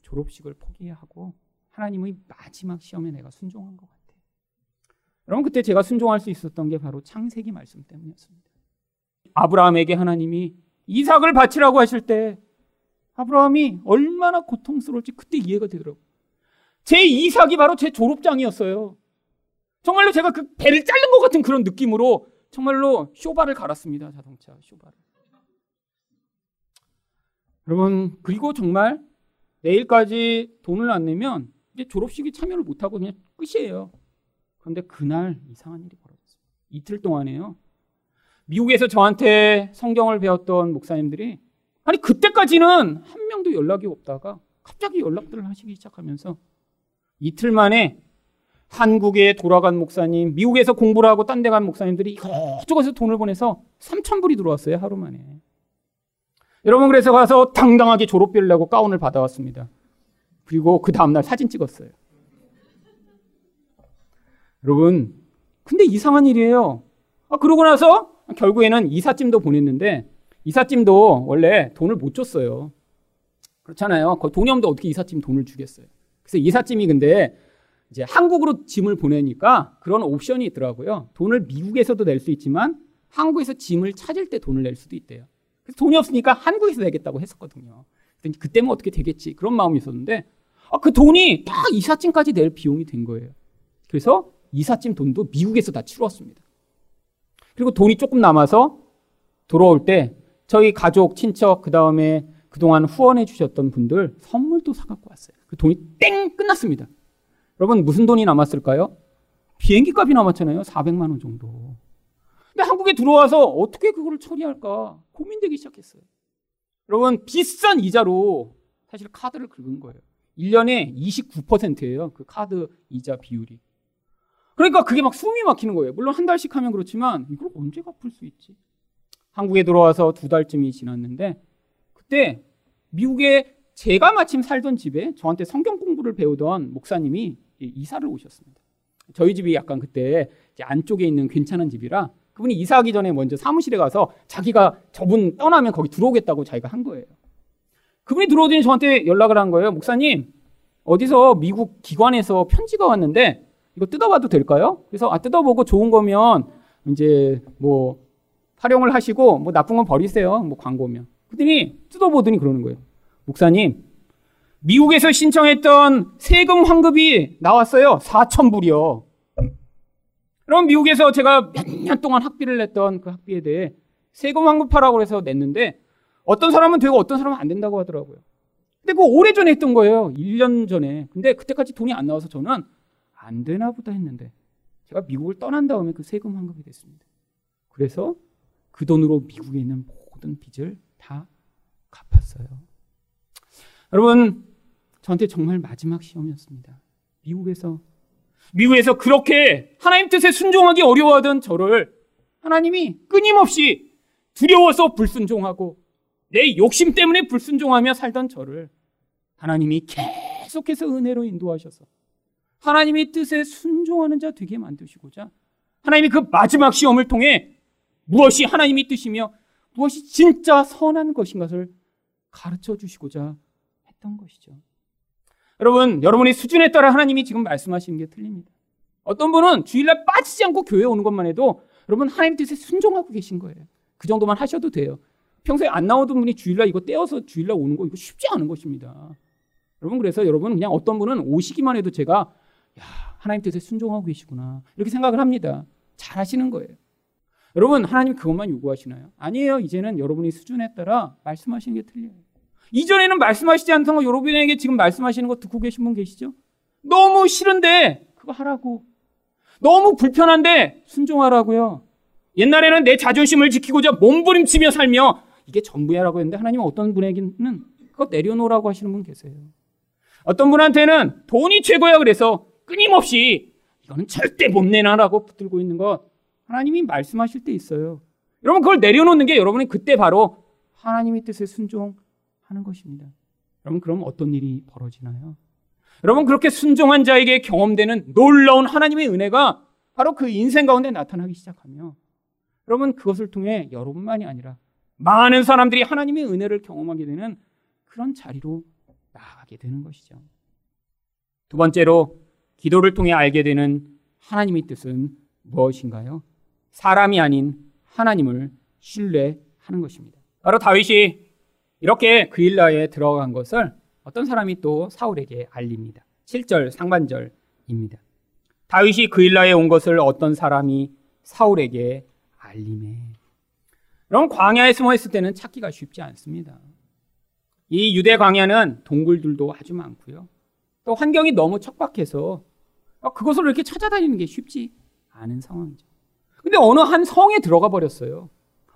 졸업식을 포기하고 하나님의 마지막 시험에 내가 순종한 것 같아. 여러분 그때 제가 순종할 수 있었던 게 바로 창세기 말씀 때문이었습니다. 아브라함에게 하나님이 이삭을 바치라고 하실 때 아브라함이 얼마나 고통스러울지 그때 이해가 되더라고요. 제 이삭이 바로 제 졸업장이었어요. 정말로 제가 그 배를 자른 것 같은 그런 느낌으로 정말로 쇼바를 갈았습니다. 자동차 쇼바를. 여러분 그리고 정말 내일까지 돈을 안 내면 이제 졸업식에 참여를 못하고 그냥 끝이에요. 그런데 그날 이상한 일이 벌어졌어요. 이틀 동안에요. 미국에서 저한테 성경을 배웠던 목사님들이 아니 그때까지는 한 명도 연락이 없다가 갑자기 연락들을 하시기 시작하면서 이틀 만에 한국에 돌아간 목사님, 미국에서 공부를 하고 딴 데 간 목사님들이 이것저것에서 돈을 보내서 3천 불이 들어왔어요 하루 만에. 여러분 그래서 가서 당당하게 졸업비를 내고 가운을 받아왔습니다. 그리고 그 다음날 사진 찍었어요. 여러분, 근데 이상한 일이에요. 아, 그러고 나서 결국에는 이삿짐도 보냈는데 이삿짐도 원래 돈을 못 줬어요. 그렇잖아요. 돈이 없는데 어떻게 이삿짐 돈을 주겠어요. 그래서 이삿짐이 근데 이제 한국으로 짐을 보내니까 그런 옵션이 있더라고요. 돈을 미국에서도 낼 수 있지만 한국에서 짐을 찾을 때 돈을 낼 수도 있대요. 그래서 돈이 없으니까 한국에서 내겠다고 했었거든요. 그때면 어떻게 되겠지 그런 마음이 있었는데 아, 그 돈이 딱 이삿짐까지 낼 비용이 된 거예요. 그래서 이삿짐 돈도 미국에서 다 치루었습니다. 그리고 돈이 조금 남아서 돌아올 때 저희 가족, 친척, 그 다음에 그동안 후원해 주셨던 분들 선물도 사갖고 왔어요. 그 돈이 땡! 끝났습니다. 여러분, 무슨 돈이 남았을까요? 비행기 값이 남았잖아요. 400만 원 정도. 근데 한국에 들어와서 어떻게 그거를 처리할까 고민되기 시작했어요. 여러분, 비싼 이자로 사실 카드를 긁은 거예요. 1년에 29%예요. 그 카드 이자 비율이. 그러니까 그게 막 숨이 막히는 거예요. 물론 한 달씩 하면 그렇지만 이걸 언제 갚을 수 있지? 한국에 들어와서 두 달쯤이 지났는데 그때 미국에 제가 마침 살던 집에 저한테 성경 공부를 배우던 목사님이 이사를 오셨습니다. 저희 집이 약간 그때 안쪽에 있는 괜찮은 집이라 그분이 이사하기 전에 먼저 사무실에 가서 자기가 저분 떠나면 거기 들어오겠다고 자기가 한 거예요. 그분이 들어오더니 저한테 연락을 한 거예요. 목사님, 어디서 미국 기관에서 편지가 왔는데 이거 뜯어봐도 될까요? 그래서 아 뜯어보고 좋은 거면 이제 뭐 활용을 하시고 뭐 나쁜 건 버리세요. 뭐 광고면. 그랬더니 뜯어보더니 그러는 거예요. 목사님, 미국에서 신청했던 세금 환급이 나왔어요. 4천 불이요. 그럼 미국에서 제가 몇 년 동안 학비를 냈던 그 학비에 대해 세금 환급하라고 해서 냈는데 어떤 사람은 되고 어떤 사람은 안 된다고 하더라고요. 근데 그 오래전에 했던 거예요. 1년 전에. 근데 그때까지 돈이 안 나와서 저는 안 되나 보다 했는데 제가 미국을 떠난 다음에 그 세금 환급이 됐습니다. 그래서 그 돈으로 미국에 있는 모든 빚을 다 갚았어요. 여러분, 저한테 정말 마지막 시험이었습니다. 미국에서 미국에서 그렇게 하나님 뜻에 순종하기 어려워하던 저를 하나님이 끊임없이 두려워서 불순종하고 내 욕심 때문에 불순종하며 살던 저를 하나님이 계속해서 은혜로 인도하셔서 하나님의 뜻에 순종하는 자 되게 만드시고자 하나님이 그 마지막 시험을 통해 무엇이 하나님의 뜻이며 무엇이 진짜 선한 것인 것을 가르쳐 주시고자 했던 것이죠. 여러분, 여러분의 수준에 따라 하나님이 지금 말씀하시는 게 틀립니다. 어떤 분은 주일날 빠지지 않고 교회 오는 것만 해도 여러분 하나님 뜻에 순종하고 계신 거예요. 그 정도만 하셔도 돼요. 평소에 안 나오던 분이 주일날 이거 떼어서 주일날 오는 거 이거 쉽지 않은 것입니다. 여러분 그래서 여러분 그냥 어떤 분은 오시기만 해도 제가 야 하나님 뜻에 순종하고 계시구나 이렇게 생각을 합니다. 잘 하시는 거예요. 여러분 하나님 그것만 요구하시나요? 아니에요. 이제는 여러분의 수준에 따라 말씀하시는 게 틀려요. 이전에는 말씀하시지 않던 거 여러분에게 지금 말씀하시는 거 듣고 계신 분 계시죠? 너무 싫은데 그거 하라고. 너무 불편한데 순종하라고요. 옛날에는 내 자존심을 지키고자 몸부림치며 살며 이게 전부야라고 했는데 하나님은 어떤 분에게는 그거 내려놓으라고 하시는 분 계세요. 어떤 분한테는 돈이 최고야 그래서 끊임없이 이거는 절대 못 내놔라고 붙들고 있는 것 하나님이 말씀하실 때 있어요. 여러분 그걸 내려놓는 게 여러분이 그때 바로 하나님의 뜻에 순종하는 것입니다. 여러분 그럼 어떤 일이 벌어지나요? 여러분 그렇게 순종한 자에게 경험되는 놀라운 하나님의 은혜가 바로 그 인생 가운데 나타나기 시작하며 여러분 그것을 통해 여러분만이 아니라 많은 사람들이 하나님의 은혜를 경험하게 되는 그런 자리로 나아가게 되는 것이죠. 두 번째로 기도를 통해 알게 되는 하나님의 뜻은 무엇인가요? 사람이 아닌 하나님을 신뢰하는 것입니다. 바로 다윗이 이렇게 그일라에 들어간 것을 어떤 사람이 또 사울에게 알립니다. 7절 상반절입니다. 다윗이 그일라에 온 것을 어떤 사람이 사울에게 알림해. 그럼 광야에 숨어 있을 때는 찾기가 쉽지 않습니다. 이 유대 광야는 동굴들도 아주 많고요. 또 환경이 너무 척박해서 그것을 이렇게 찾아다니는 게 쉽지 않은 상황이죠. 근데 어느 한 성에 들어가 버렸어요.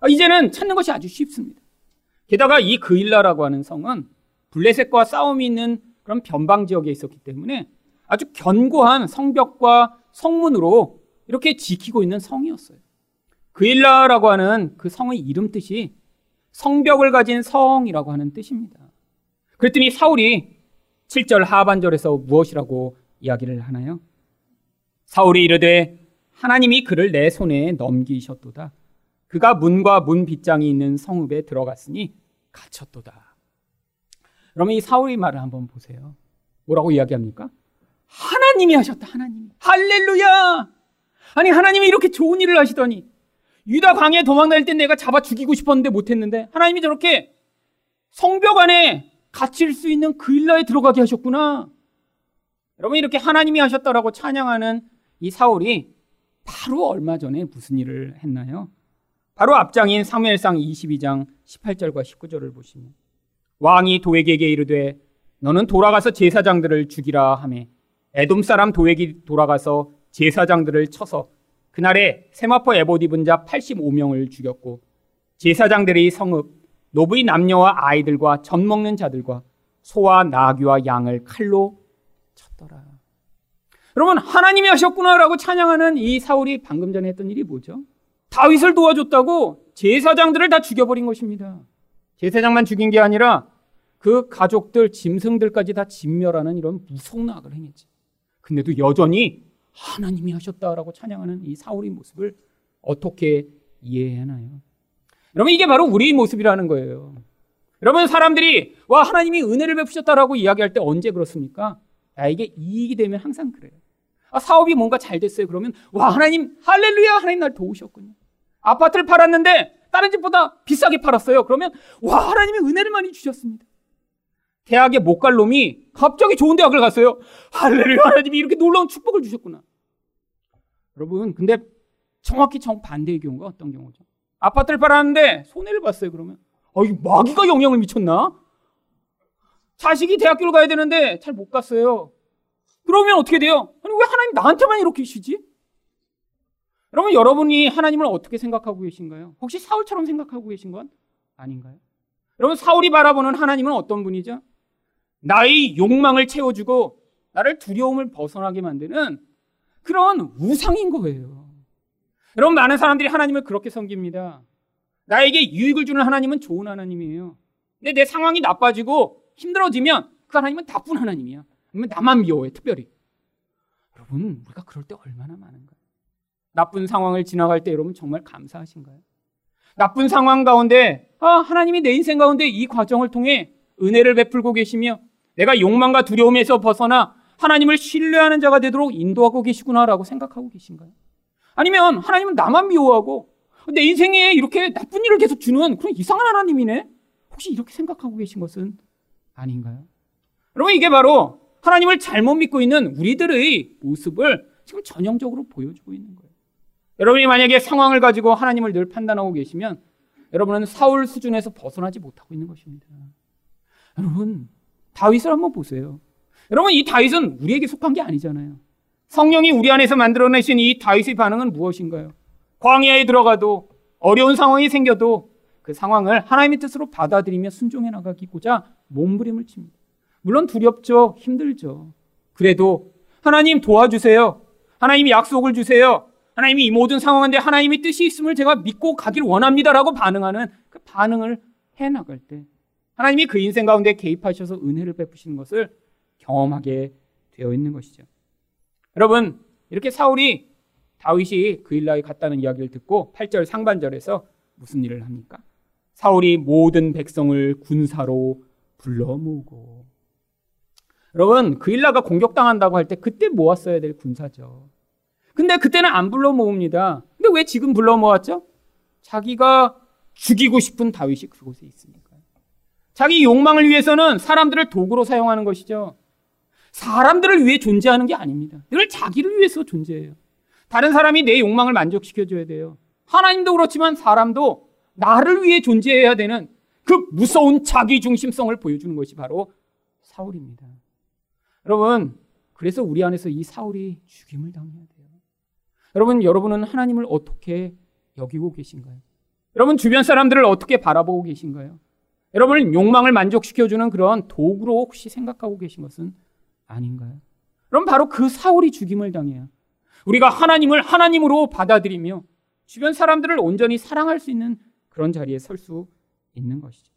이제는 찾는 것이 아주 쉽습니다. 게다가 이 그일라라고 하는 성은 블레셋과 싸움이 있는 그런 변방 지역에 있었기 때문에 아주 견고한 성벽과 성문으로 이렇게 지키고 있는 성이었어요. 그일라라고 하는 그 성의 이름 뜻이 성벽을 가진 성이라고 하는 뜻입니다. 그랬더니 사울이 7절 하반절에서 무엇이라고 이야기를 하나요? 사울이 이르되 하나님이 그를 내 손에 넘기셨도다. 그가 문과 문 빗장이 있는 성읍에 들어갔으니 갇혔도다. 그러면 이 사울의 말을 한번 보세요. 뭐라고 이야기합니까? 하나님이 하셨다, 하나님. 할렐루야! 아니, 하나님이 이렇게 좋은 일을 하시더니, 유다 광야에 도망다닐 때 내가 잡아 죽이고 싶었는데 못했는데, 하나님이 저렇게 성벽 안에 갇힐 수 있는 그 일라에 들어가게 하셨구나. 여러분, 이렇게 하나님이 하셨다라고 찬양하는 이 사울이 바로 얼마 전에 무슨 일을 했나요? 바로 앞장인 사무엘상 22장 18절과 19절을 보시면 왕이 도액에게 이르되 너는 돌아가서 제사장들을 죽이라 하매 에돔 사람 도액이 돌아가서 제사장들을 쳐서 그날에 세마포 에봇 입은 자 85명을 죽였고 제사장들이 성읍 노부의 남녀와 아이들과 젖 먹는 자들과 소와 나귀와 양을 칼로 쳤더라. 여러분 하나님이 하셨구나라고 찬양하는 이 사울이 방금 전에 했던 일이 뭐죠? 다윗을 도와줬다고 제사장들을 다 죽여버린 것입니다. 제사장만 죽인 게 아니라 그 가족들, 짐승들까지 다 진멸하는 이런 무서운 악을 행했지. 근데도 여전히 하나님이 하셨다라고 찬양하는 이 사울의 모습을 어떻게 이해하나요? 여러분, 이게 바로 우리의 모습이라는 거예요. 여러분, 사람들이, 와, 하나님이 은혜를 베푸셨다라고 이야기할 때 언제 그렇습니까? 나에게 이익이 되면 항상 그래요. 아, 사업이 뭔가 잘 됐어요. 그러면, 와, 하나님, 할렐루야, 하나님 날 도우셨군요. 아파트를 팔았는데, 다른 집보다 비싸게 팔았어요. 그러면, 와, 하나님이 은혜를 많이 주셨습니다. 대학에 못 갈 놈이 갑자기 좋은 대학을 갔어요. 할렐루야, 하나님이 이렇게 놀라운 축복을 주셨구나. 여러분, 근데 정확히 정반대의 경우가 어떤 경우죠? 아파트를 팔았는데 손해를 봤어요, 그러면. 아, 이 마귀가 영향을 미쳤나? 자식이 대학교를 가야 되는데 잘 못 갔어요. 그러면 어떻게 돼요? 아니, 왜 하나님 나한테만 이렇게 주지? 여러분, 여러분이 하나님을 어떻게 생각하고 계신가요? 혹시 사울처럼 생각하고 계신 건 아닌가요? 여러분, 사울이 바라보는 하나님은 어떤 분이죠? 나의 욕망을 채워주고 나를 두려움을 벗어나게 만드는 그런 우상인 거예요. 여러분, 많은 사람들이 하나님을 그렇게 섬깁니다. 나에게 유익을 주는 하나님은 좋은 하나님이에요. 근데 내 상황이 나빠지고 힘들어지면 그 하나님은 나쁜 하나님이야. 아니면 나만 미워해, 특별히. 여러분, 우리가 그럴 때 얼마나 많은가요? 나쁜 상황을 지나갈 때 여러분 정말 감사하신가요? 나쁜 상황 가운데, 아, 하나님이 내 인생 가운데 이 과정을 통해 은혜를 베풀고 계시며 내가 욕망과 두려움에서 벗어나 하나님을 신뢰하는 자가 되도록 인도하고 계시구나라고 생각하고 계신가요? 아니면 하나님은 나만 미워하고 내 인생에 이렇게 나쁜 일을 계속 주는 그런 이상한 하나님이네? 혹시 이렇게 생각하고 계신 것은 아닌가요? 여러분, 이게 바로 하나님을 잘못 믿고 있는 우리들의 모습을 지금 전형적으로 보여주고 있는 거예요. 여러분이 만약에 상황을 가지고 하나님을 늘 판단하고 계시면 여러분은 사울 수준에서 벗어나지 못하고 있는 것입니다. 여러분, 다윗을 한번 보세요. 여러분, 이 다윗은 우리에게 속한 게 아니잖아요. 성령이 우리 안에서 만들어내신 이 다윗의 반응은 무엇인가요? 광야에 들어가도 어려운 상황이 생겨도 그 상황을 하나님의 뜻으로 받아들이며 순종해 나가기고자 몸부림을 칩니다. 물론 두렵죠. 힘들죠. 그래도 하나님 도와주세요. 하나님이 약속을 주세요. 하나님이 이 모든 상황인데 하나님의 뜻이 있음을 제가 믿고 가길 원합니다라고 반응하는 그 반응을 해 나갈 때 하나님이 그 인생 가운데 개입하셔서 은혜를 베푸시는 것을 경험하게 되어 있는 것이죠. 여러분, 이렇게 사울이 다윗이 그일라에 갔다는 이야기를 듣고 8절 상반절에서 무슨 일을 합니까? 사울이 모든 백성을 군사로 불러 모으고 여러분, 그일라가 공격당한다고 할 때 그때 모았어야 될 군사죠. 근데 그때는 안 불러 모읍니다. 근데 왜 지금 불러 모았죠? 자기가 죽이고 싶은 다윗이 그곳에 있으니까요. 자기 욕망을 위해서는 사람들을 도구로 사용하는 것이죠. 사람들을 위해 존재하는 게 아닙니다. 늘 자기를 위해서 존재해요. 다른 사람이 내 욕망을 만족시켜줘야 돼요. 하나님도 그렇지만 사람도 나를 위해 존재해야 되는 그 무서운 자기 중심성을 보여주는 것이 바로 사울입니다. 여러분, 그래서 우리 안에서 이 사울이 죽임을 당해야 돼요. 여러분, 여러분은 하나님을 어떻게 여기고 계신가요? 여러분, 주변 사람들을 어떻게 바라보고 계신가요? 여러분, 욕망을 만족시켜주는 그런 도구로 혹시 생각하고 계신 것은 아닌가요? 그럼 바로 그 사울이 죽임을 당해요. 우리가 하나님을 하나님으로 받아들이며 주변 사람들을 온전히 사랑할 수 있는 그런 자리에 설 수 있는 것이죠.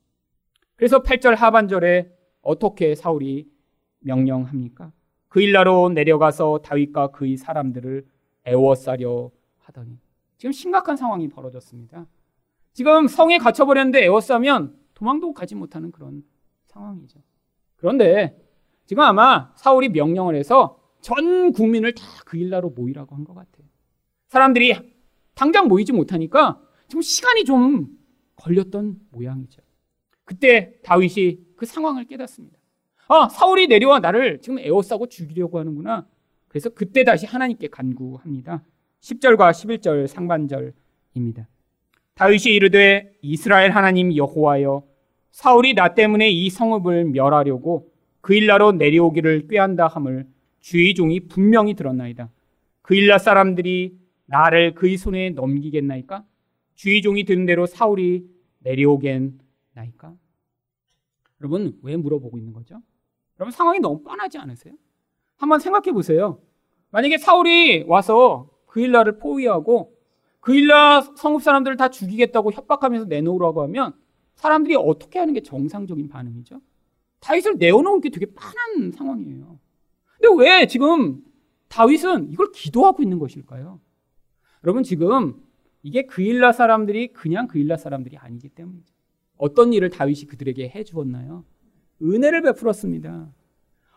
그래서 8절 하반절에 어떻게 사울이 명령합니까? 그 일나로 내려가서 다윗과 그의 사람들을 애워싸려 하더니 지금 심각한 상황이 벌어졌습니다. 지금 성에 갇혀버렸는데 애워싸면 도망도 가지 못하는 그런 상황이죠. 그런데 지금 아마 사울이 명령을 해서 전 국민을 다 그 일나로 모이라고 한 것 같아요. 사람들이 당장 모이지 못하니까 지금 시간이 좀 걸렸던 모양이죠. 그때 다윗이 그 상황을 깨닫습니다. 아, 사울이 내려와 나를 지금 에워싸고 죽이려고 하는구나. 그래서 그때 다시 하나님께 간구합니다. 10절과 11절 상반절입니다. 다윗이 이르되 이스라엘 하나님 여호와여 사울이 나 때문에 이 성읍을 멸하려고 그 일나로 내려오기를 꾀한다 함을 주의 종이 분명히 들었나이다. 그 일나 사람들이 나를 그의 손에 넘기겠나이까? 주의 종이 들은 대로 사울이 내려오겠나이까? 여러분 왜 물어보고 있는 거죠? 여러분 상황이 너무 뻔하지 않으세요? 한번 생각해 보세요. 만약에 사울이 와서 그 일라를 포위하고 그 일라 성읍 사람들을 다 죽이겠다고 협박하면서 내놓으라고 하면 사람들이 어떻게 하는 게 정상적인 반응이죠? 다윗을 내어놓은 게 되게 뻔한 상황이에요. 근데 왜 지금 다윗은 이걸 기도하고 있는 것일까요? 여러분 지금 이게 그일라 사람들이 그냥 그일라 사람들이 아니기 때문이죠. 어떤 일을 다윗이 그들에게 해 주었나요? 은혜를 베풀었습니다.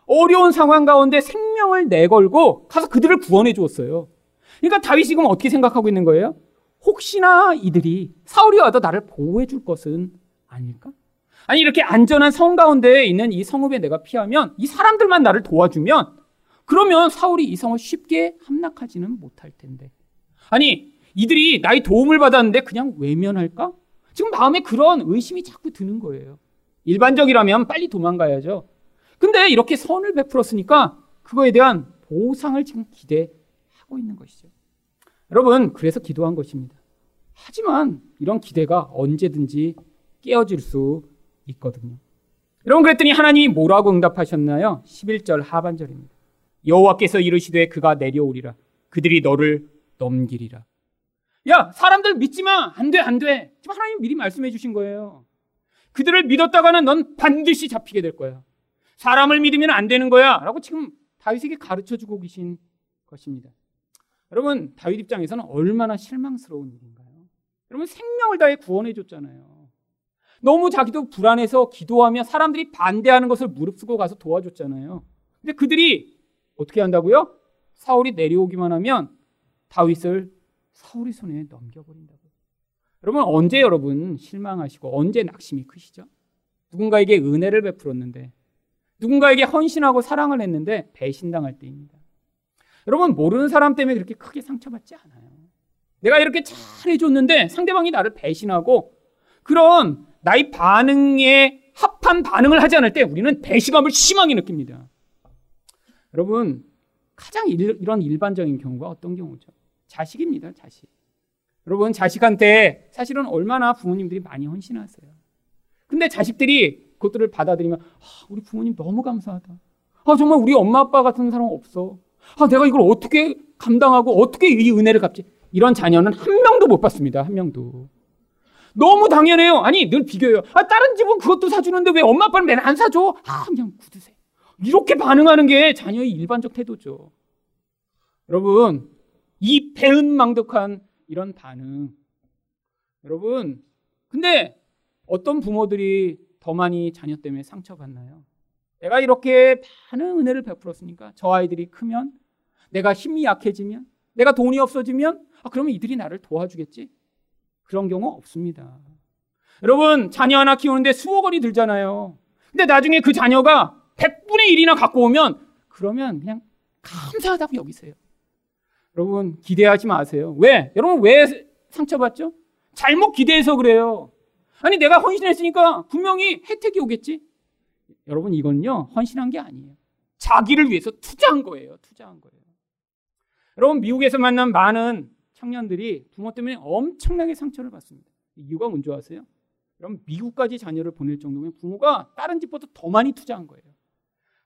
어려운 상황 가운데 생명을 내걸고 가서 그들을 구원해 주었어요. 그러니까 다윗이 지금 어떻게 생각하고 있는 거예요? 혹시나 이들이 사울이 와도 나를 보호해 줄 것은 아닐까? 아니 이렇게 안전한 성 가운데에 있는 이 성읍에 내가 피하면 이 사람들만 나를 도와주면 그러면 사울이 이 성을 쉽게 함락하지는 못할 텐데. 아니 이들이 나의 도움을 받았는데 그냥 외면할까? 지금 마음에 그런 의심이 자꾸 드는 거예요. 일반적이라면 빨리 도망가야죠. 근데 이렇게 선을 베풀었으니까 그거에 대한 보상을 지금 기대하고 있는 것이죠. 여러분, 그래서 기도한 것입니다. 하지만 이런 기대가 언제든지 깨어질 수 있거든요. 여러분 그랬더니 하나님이 뭐라고 응답하셨나요? 11절 하반절입니다. 여호와께서 이르시되 그가 내려오리라. 그들이 너를 넘기리라. 야, 사람들 믿지 마. 안 돼, 안 돼. 지금 하나님 미리 말씀해 주신 거예요. 그들을 믿었다가는 넌 반드시 잡히게 될 거야. 사람을 믿으면 안 되는 거야. 라고 지금 다윗에게 가르쳐 주고 계신 것입니다. 여러분, 다윗 입장에서는 얼마나 실망스러운 일인가요? 여러분, 생명을 다해 구원해 줬잖아요. 너무 자기도 불안해서 기도하며 사람들이 반대하는 것을 무릅쓰고 가서 도와줬잖아요. 근데 그들이 어떻게 한다고요? 사울이 내려오기만 하면 다윗을 사울의 손에 넘겨버린다고. 여러분 언제 여러분 실망하시고 언제 낙심이 크시죠? 누군가에게 은혜를 베풀었는데 누군가에게 헌신하고 사랑을 했는데 배신당할 때입니다. 여러분 모르는 사람 때문에 그렇게 크게 상처받지 않아요. 내가 이렇게 잘 해줬는데 상대방이 나를 배신하고 그런 나의 반응에 합한 반응을 하지 않을 때 우리는 배신감을 심하게 느낍니다. 여러분 가장 일, 이런 일반적인 경우가 어떤 경우죠? 자식입니다, 자식. 여러분, 자식한테 사실은 얼마나 부모님들이 많이 헌신하세요. 근데 자식들이 그것들을 받아들이면, 아, 우리 부모님 너무 감사하다. 아, 정말 우리 엄마 아빠 같은 사람 없어. 아, 내가 이걸 어떻게 감당하고 어떻게 이 은혜를 갚지? 이런 자녀는 한 명도 못 받습니다, 한 명도. 너무 당연해요. 아니, 늘 비교해요. 아, 다른 집은 그것도 사주는데 왜 엄마 아빠는 맨안 사줘? 아, 그냥 굳으세요. 이렇게 반응하는 게 자녀의 일반적 태도죠. 여러분, 이 배은망덕한 이런 반응. 여러분, 근데 어떤 부모들이 더 많이 자녀 때문에 상처받나요? 내가 이렇게 많은 은혜를 베풀었으니까 저 아이들이 크면 내가 힘이 약해지면 내가 돈이 없어지면 아, 그러면 이들이 나를 도와주겠지? 그런 경우 없습니다. 여러분, 자녀 하나 키우는데 수억 원이 들잖아요. 근데 나중에 그 자녀가 100분의 1이나 갖고 오면 그러면 그냥 감사하다고 여기세요. 여러분 기대하지 마세요. 왜? 여러분 왜 상처받죠? 잘못 기대해서 그래요. 아니 내가 헌신했으니까 분명히 혜택이 오겠지. 여러분 이건요 헌신한 게 아니에요. 자기를 위해서 투자한 거예요. 투자한 거예요. 여러분 미국에서 만난 많은 청년들이 부모 때문에 엄청나게 상처를 받습니다. 이유가 뭔지 아세요? 여러분 미국까지 자녀를 보낼 정도면 부모가 다른 집보다 더 많이 투자한 거예요.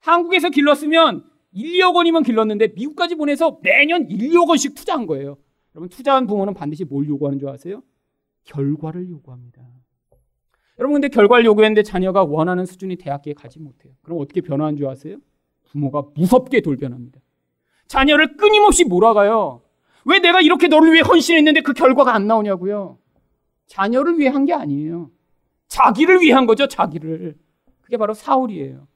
한국에서 길렀으면 1, 2억 원이면 길렀는데 미국까지 보내서 매년 1, 2억 원씩 투자한 거예요. 여러분 투자한 부모는 반드시 뭘 요구하는 줄 아세요? 결과를 요구합니다. 여러분 근데 결과를 요구했는데 자녀가 원하는 수준의 대학교에 가지 못해요. 그럼 어떻게 변화한 줄 아세요? 부모가 무섭게 돌변합니다. 자녀를 끊임없이 몰아가요. 왜 내가 이렇게 너를 위해 헌신했는데 그 결과가 안 나오냐고요. 자녀를 위해 한 게 아니에요. 자기를 위해 한 거죠, 자기를. 그게 바로 사울이에요.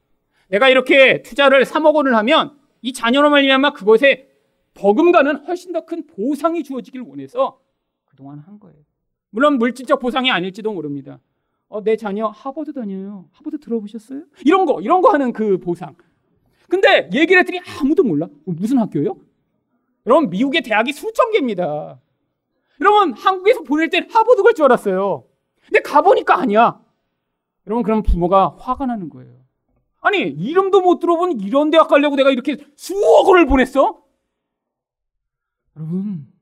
내가 이렇게 투자를 3억 원을 하면 이 자녀로 말미암아 그것에 버금가는 훨씬 더 큰 보상이 주어지길 원해서 그동안 한 거예요. 물론 물질적 보상이 아닐지도 모릅니다. 어, 내 자녀 하버드 다녀요. 하버드 들어보셨어요? 이런 거, 이런 거 하는 그 보상. 근데 얘기를 했더니 아무도 몰라. 무슨 학교요? 여러분, 미국의 대학이 수천 개입니다. 여러분, 한국에서 보낼 땐 하버드 갈 줄 알았어요. 근데 가보니까 아니야. 여러분, 그럼 부모가 화가 나는 거예요. 아니, 이름도 못 들어본 이런 대학 가려고 내가 이렇게 수억 원을 보냈어? 여러분,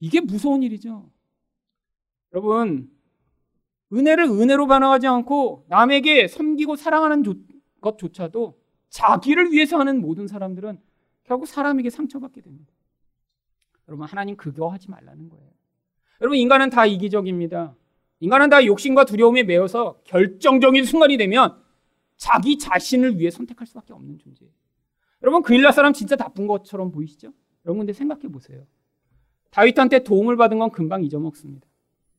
이게 무서운 일이죠. 여러분, 은혜를 은혜로 반응하지 않고 남에게 섬기고 사랑하는 것조차도 자기를 위해서 하는 모든 사람들은 결국 사람에게 상처받게 됩니다. 여러분, 하나님 그거 하지 말라는 거예요. 여러분, 인간은 다 이기적입니다. 인간은 다 욕심과 두려움에 매여서 결정적인 순간이 되면 자기 자신을 위해 선택할 수밖에 없는 존재예요. 여러분 그일라 사람 진짜 나쁜 것처럼 보이시죠? 여러분 근데 생각해 보세요. 다윗한테 도움을 받은 건 금방 잊어먹습니다.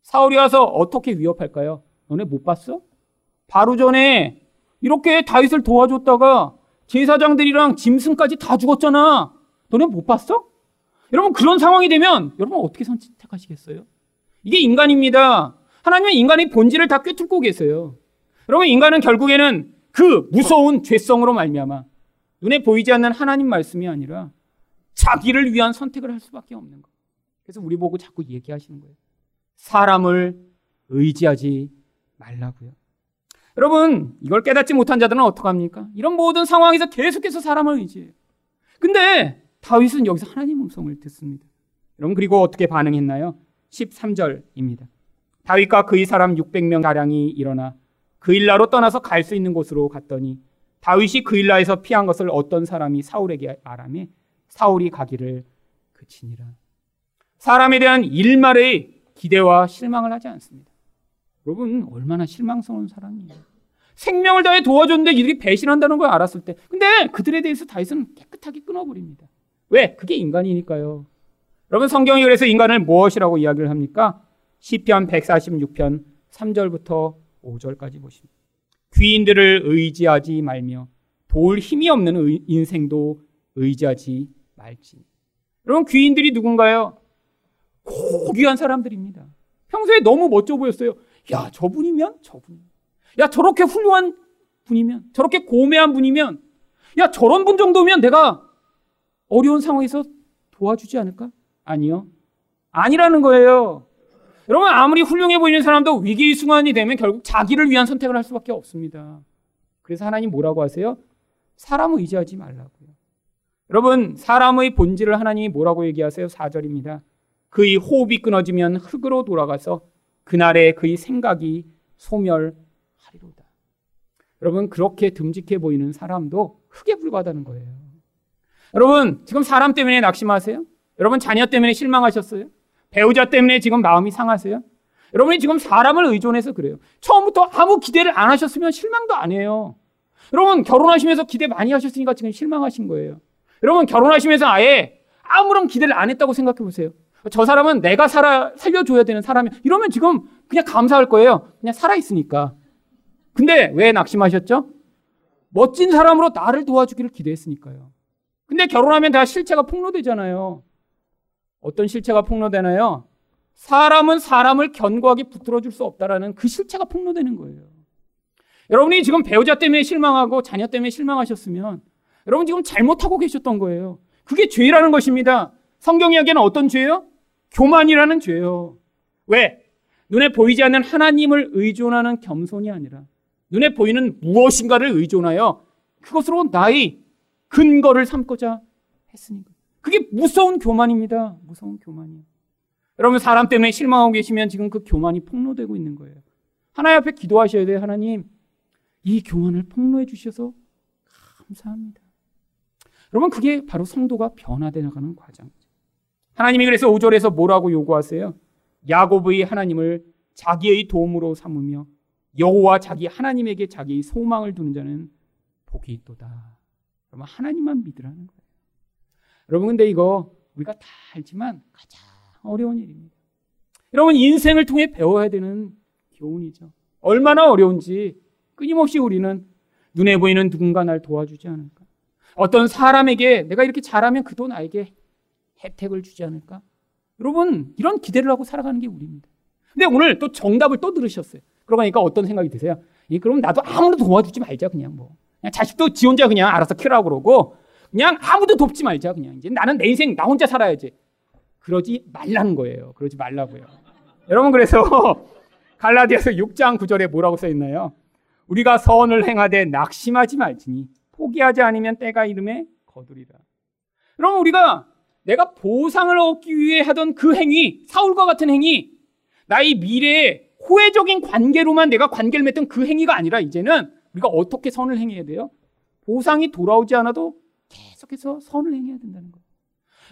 사울이 와서 어떻게 위협할까요? 너네 못 봤어? 바로 전에 이렇게 다윗을 도와줬다가 제사장들이랑 짐승까지 다 죽었잖아. 너네 못 봤어? 여러분 그런 상황이 되면 여러분 어떻게 선택하시겠어요? 이게 인간입니다. 하나님은 인간의 본질을 다 꿰뚫고 계세요. 여러분 인간은 결국에는 그 무서운 죄성으로 말미암아 눈에 보이지 않는 하나님 말씀이 아니라 자기를 위한 선택을 할 수밖에 없는 거. 그래서 우리 보고 자꾸 얘기하시는 거예요. 사람을 의지하지 말라고요. 여러분, 이걸 깨닫지 못한 자들은 어떡합니까? 이런 모든 상황에서 계속해서 사람을 의지해요. 근데 다윗은 여기서 하나님 음성을 듣습니다. 여러분, 그리고 어떻게 반응했나요? 13절입니다. 다윗과 그의 사람 600명 가량이 일어나 그일라로 떠나서 갈 수 있는 곳으로 갔더니 다윗이 그일라에서 피한 것을 어떤 사람이 사울에게 말하며 사울이 가기를 그치니라. 사람에 대한 일말의 기대와 실망을 하지 않습니다. 여러분 얼마나 실망스러운 사람이에요. 생명을 다해 도와줬는데 이들이 배신한다는 걸 알았을 때 근데 그들에 대해서 다윗은 깨끗하게 끊어버립니다. 왜? 그게 인간이니까요. 여러분 성경이 그래서 인간을 무엇이라고 이야기를 합니까? 시편 146편 3절부터 5절까지 보십니다. 귀인들을 의지하지 말며 도울 힘이 없는 의, 인생도 의지하지 말지. 여러분 귀인들이 누군가요? 고귀한 사람들입니다. 평소에 너무 멋져 보였어요. 야 저분이면 저분. 야 저렇게 훌륭한 분이면 저렇게 고매한 분이면 야 저런 분 정도면 내가 어려운 상황에서 도와주지 않을까? 아니요. 아니라는 거예요. 여러분 아무리 훌륭해 보이는 사람도 위기 순간이 되면 결국 자기를 위한 선택을 할 수밖에 없습니다. 그래서 하나님 뭐라고 하세요? 사람을 의지하지 말라고요. 여러분 사람의 본질을 하나님이 뭐라고 얘기하세요? 4절입니다. 그의 호흡이 끊어지면 흙으로 돌아가서 그날에 그의 생각이 소멸하리로다. 여러분 그렇게 듬직해 보이는 사람도 흙에 불과하다는 거예요. 여러분 지금 사람 때문에 낙심하세요? 여러분 자녀 때문에 실망하셨어요? 배우자 때문에 지금 마음이 상하세요? 여러분이 지금 사람을 의존해서 그래요. 처음부터 아무 기대를 안 하셨으면 실망도 안 해요. 여러분 결혼하시면서 기대 많이 하셨으니까 지금 실망하신 거예요. 여러분 결혼하시면서 아예 아무런 기대를 안 했다고 생각해 보세요. 저 사람은 내가 살아 살려줘야 되는 사람이 이러면 지금 그냥 감사할 거예요. 그냥 살아 있으니까. 근데 왜 낙심하셨죠? 멋진 사람으로 나를 도와주기를 기대했으니까요. 근데 결혼하면 다 실체가 폭로되잖아요. 어떤 실체가 폭로되나요? 사람은 사람을 견고하게 붙들어 줄 수 없다라는 그 실체가 폭로되는 거예요. 여러분이 지금 배우자 때문에 실망하고 자녀 때문에 실망하셨으면 여러분 지금 잘못하고 계셨던 거예요. 그게 죄라는 것입니다. 성경 이야기는 어떤 죄요? 교만이라는 죄요. 왜? 눈에 보이지 않는 하나님을 의존하는 겸손이 아니라 눈에 보이는 무엇인가를 의존하여 그것으로 나의 근거를 삼고자 했으니까. 그게 무서운 교만입니다. 무서운 교만이요 여러분 사람 때문에 실망하고 계시면 지금 그 교만이 폭로되고 있는 거예요. 하나님 앞에 기도하셔야 돼요. 하나님 이 교만을 폭로해 주셔서 감사합니다. 여러분 그게 바로 성도가 변화되 나가는 과정이죠. 하나님이 그래서 5절에서 뭐라고 요구하세요? 야곱의 하나님을 자기의 도움으로 삼으며 여호와 자기 하나님에게 자기의 소망을 두는 자는 복이 있도다. 그러면 하나님만 믿으라는 거예요. 여러분 근데 이거 우리가 다 알지만 가장 어려운 일입니다. 여러분 인생을 통해 배워야 되는 교훈이죠. 얼마나 어려운지 끊임없이 우리는 눈에 보이는 누군가 날 도와주지 않을까? 어떤 사람에게 내가 이렇게 잘하면 그도 나에게 혜택을 주지 않을까? 여러분, 이런 기대를 하고 살아가는 게 우리입니다. 근데 오늘 또 정답을 또 들으셨어요. 그러니까 어떤 생각이 드세요? 이 그럼 나도 아무도 도와주지 말자, 그냥 뭐. 그냥 자식도 지 혼자 그냥 알아서 키라고 그러고, 그냥 아무도 돕지 말자, 그냥. 이제 나는 내 인생 나 혼자 살아야지. 그러지 말라는 거예요. 그러지 말라고요. 여러분, 그래서 [LAUGHS] 갈라디아서 6장 9절에 뭐라고 써 있나요? 우리가 선을 행하되 낙심하지 말지니 포기하지 않으면 때가 이름에 거두리라. 여러분, 우리가 내가 보상을 얻기 위해 하던 그 행위, 사울과 같은 행위, 나의 미래에 호혜적인 관계로만 내가 관계를 맺던 그 행위가 아니라 이제는 우리가 어떻게 선을 행해야 돼요? 보상이 돌아오지 않아도 계속해서 선을 행해야 된다는 거예요.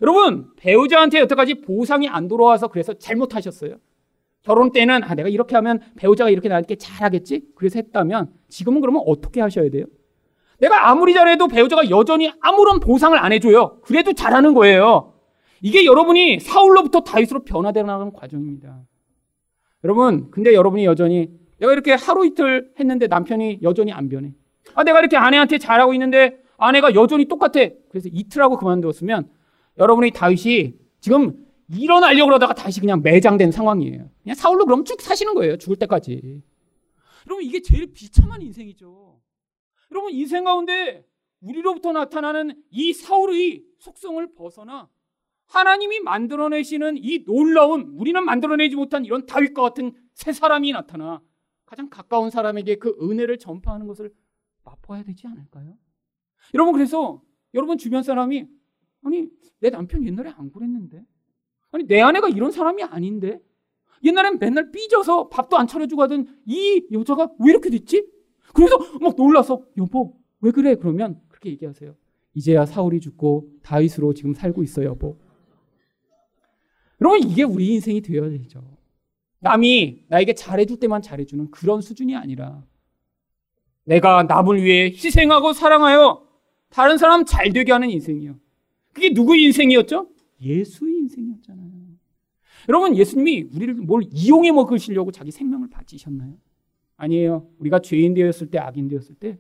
여러분, 배우자한테 여태까지 보상이 안 돌아와서 그래서 잘못하셨어요. 결혼 때는 아, 내가 이렇게 하면 배우자가 이렇게 나한테 잘하겠지? 그래서 했다면 지금은 그러면 어떻게 하셔야 돼요? 내가 아무리 잘해도 배우자가 여전히 아무런 보상을 안 해줘요. 그래도 잘하는 거예요. 이게 여러분이 사울로부터 다윗으로 변화되는 과정입니다. 여러분, 근데 여러분이 여전히 내가 이렇게 하루 이틀 했는데 남편이 여전히 안 변해. 아, 내가 이렇게 아내한테 잘하고 있는데 아내가 여전히 똑같아. 그래서 이틀하고 그만두었으면 여러분이 다윗이 지금 일어나려고 그러다가 다시 그냥 매장된 상황이에요. 그냥 사울로 그럼 쭉 사시는 거예요. 죽을 때까지. 여러분 이게 제일 비참한 인생이죠. 여러분 인생 가운데 우리로부터 나타나는 이 사울의 속성을 벗어나 하나님이 만들어내시는 이 놀라운 우리는 만들어내지 못한 이런 다윗과 같은 새 사람이 나타나 가장 가까운 사람에게 그 은혜를 전파하는 것을 맛봐야 되지 않을까요? 여러분 그래서 여러분 주변 사람이 아니 내 남편 옛날에 안 그랬는데 아니 내 아내가 이런 사람이 아닌데 옛날엔 맨날 삐져서 밥도 안 차려주고 하던 이 여자가 왜 이렇게 됐지? 그래서 막 놀라서 여보 왜 그래? 그러면 그렇게 얘기하세요. 이제야 사울이 죽고 다윗으로 지금 살고 있어요, 여보. 여러분 이게 우리 인생이 되어야 되죠. 남이 나에게 잘해줄 때만 잘해주는 그런 수준이 아니라 내가 남을 위해 희생하고 사랑하여 다른 사람 잘 되게 하는 인생이요. 그게 누구의 인생이었죠? 예수의 인생이었잖아요. 여러분 예수님이 우리를 뭘 이용해 먹으시려고 자기 생명을 바치셨나요? 아니에요. 우리가 죄인 되었을 때 악인 되었을 때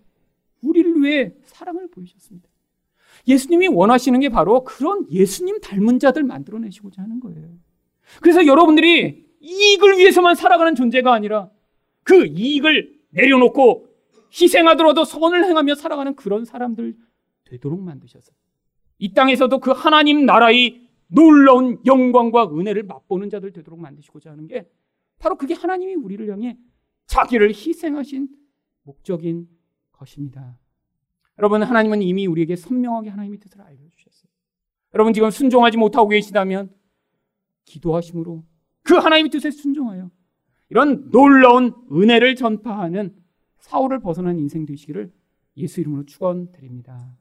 우리를 위해 사랑을 보이셨습니다. 예수님이 원하시는 게 바로 그런 예수님 닮은 자들 만들어내시고자 하는 거예요. 그래서 여러분들이 이익을 위해서만 살아가는 존재가 아니라 그 이익을 내려놓고 희생하더라도 선을 행하며 살아가는 그런 사람들 되도록 만드셔서 이 땅에서도 그 하나님 나라의 놀라운 영광과 은혜를 맛보는 자들 되도록 만드시고자 하는 게 바로 그게 하나님이 우리를 향해 자기를 희생하신 목적인 것입니다. 여러분 하나님은 이미 우리에게 선명하게 하나님의 뜻을 알려주셨어요. 여러분 지금 순종하지 못하고 계시다면 기도하심으로 그 하나님의 뜻에 순종하여 이런 놀라운 은혜를 전파하는 사울을 벗어난 인생 되시기를 예수 이름으로 축원드립니다.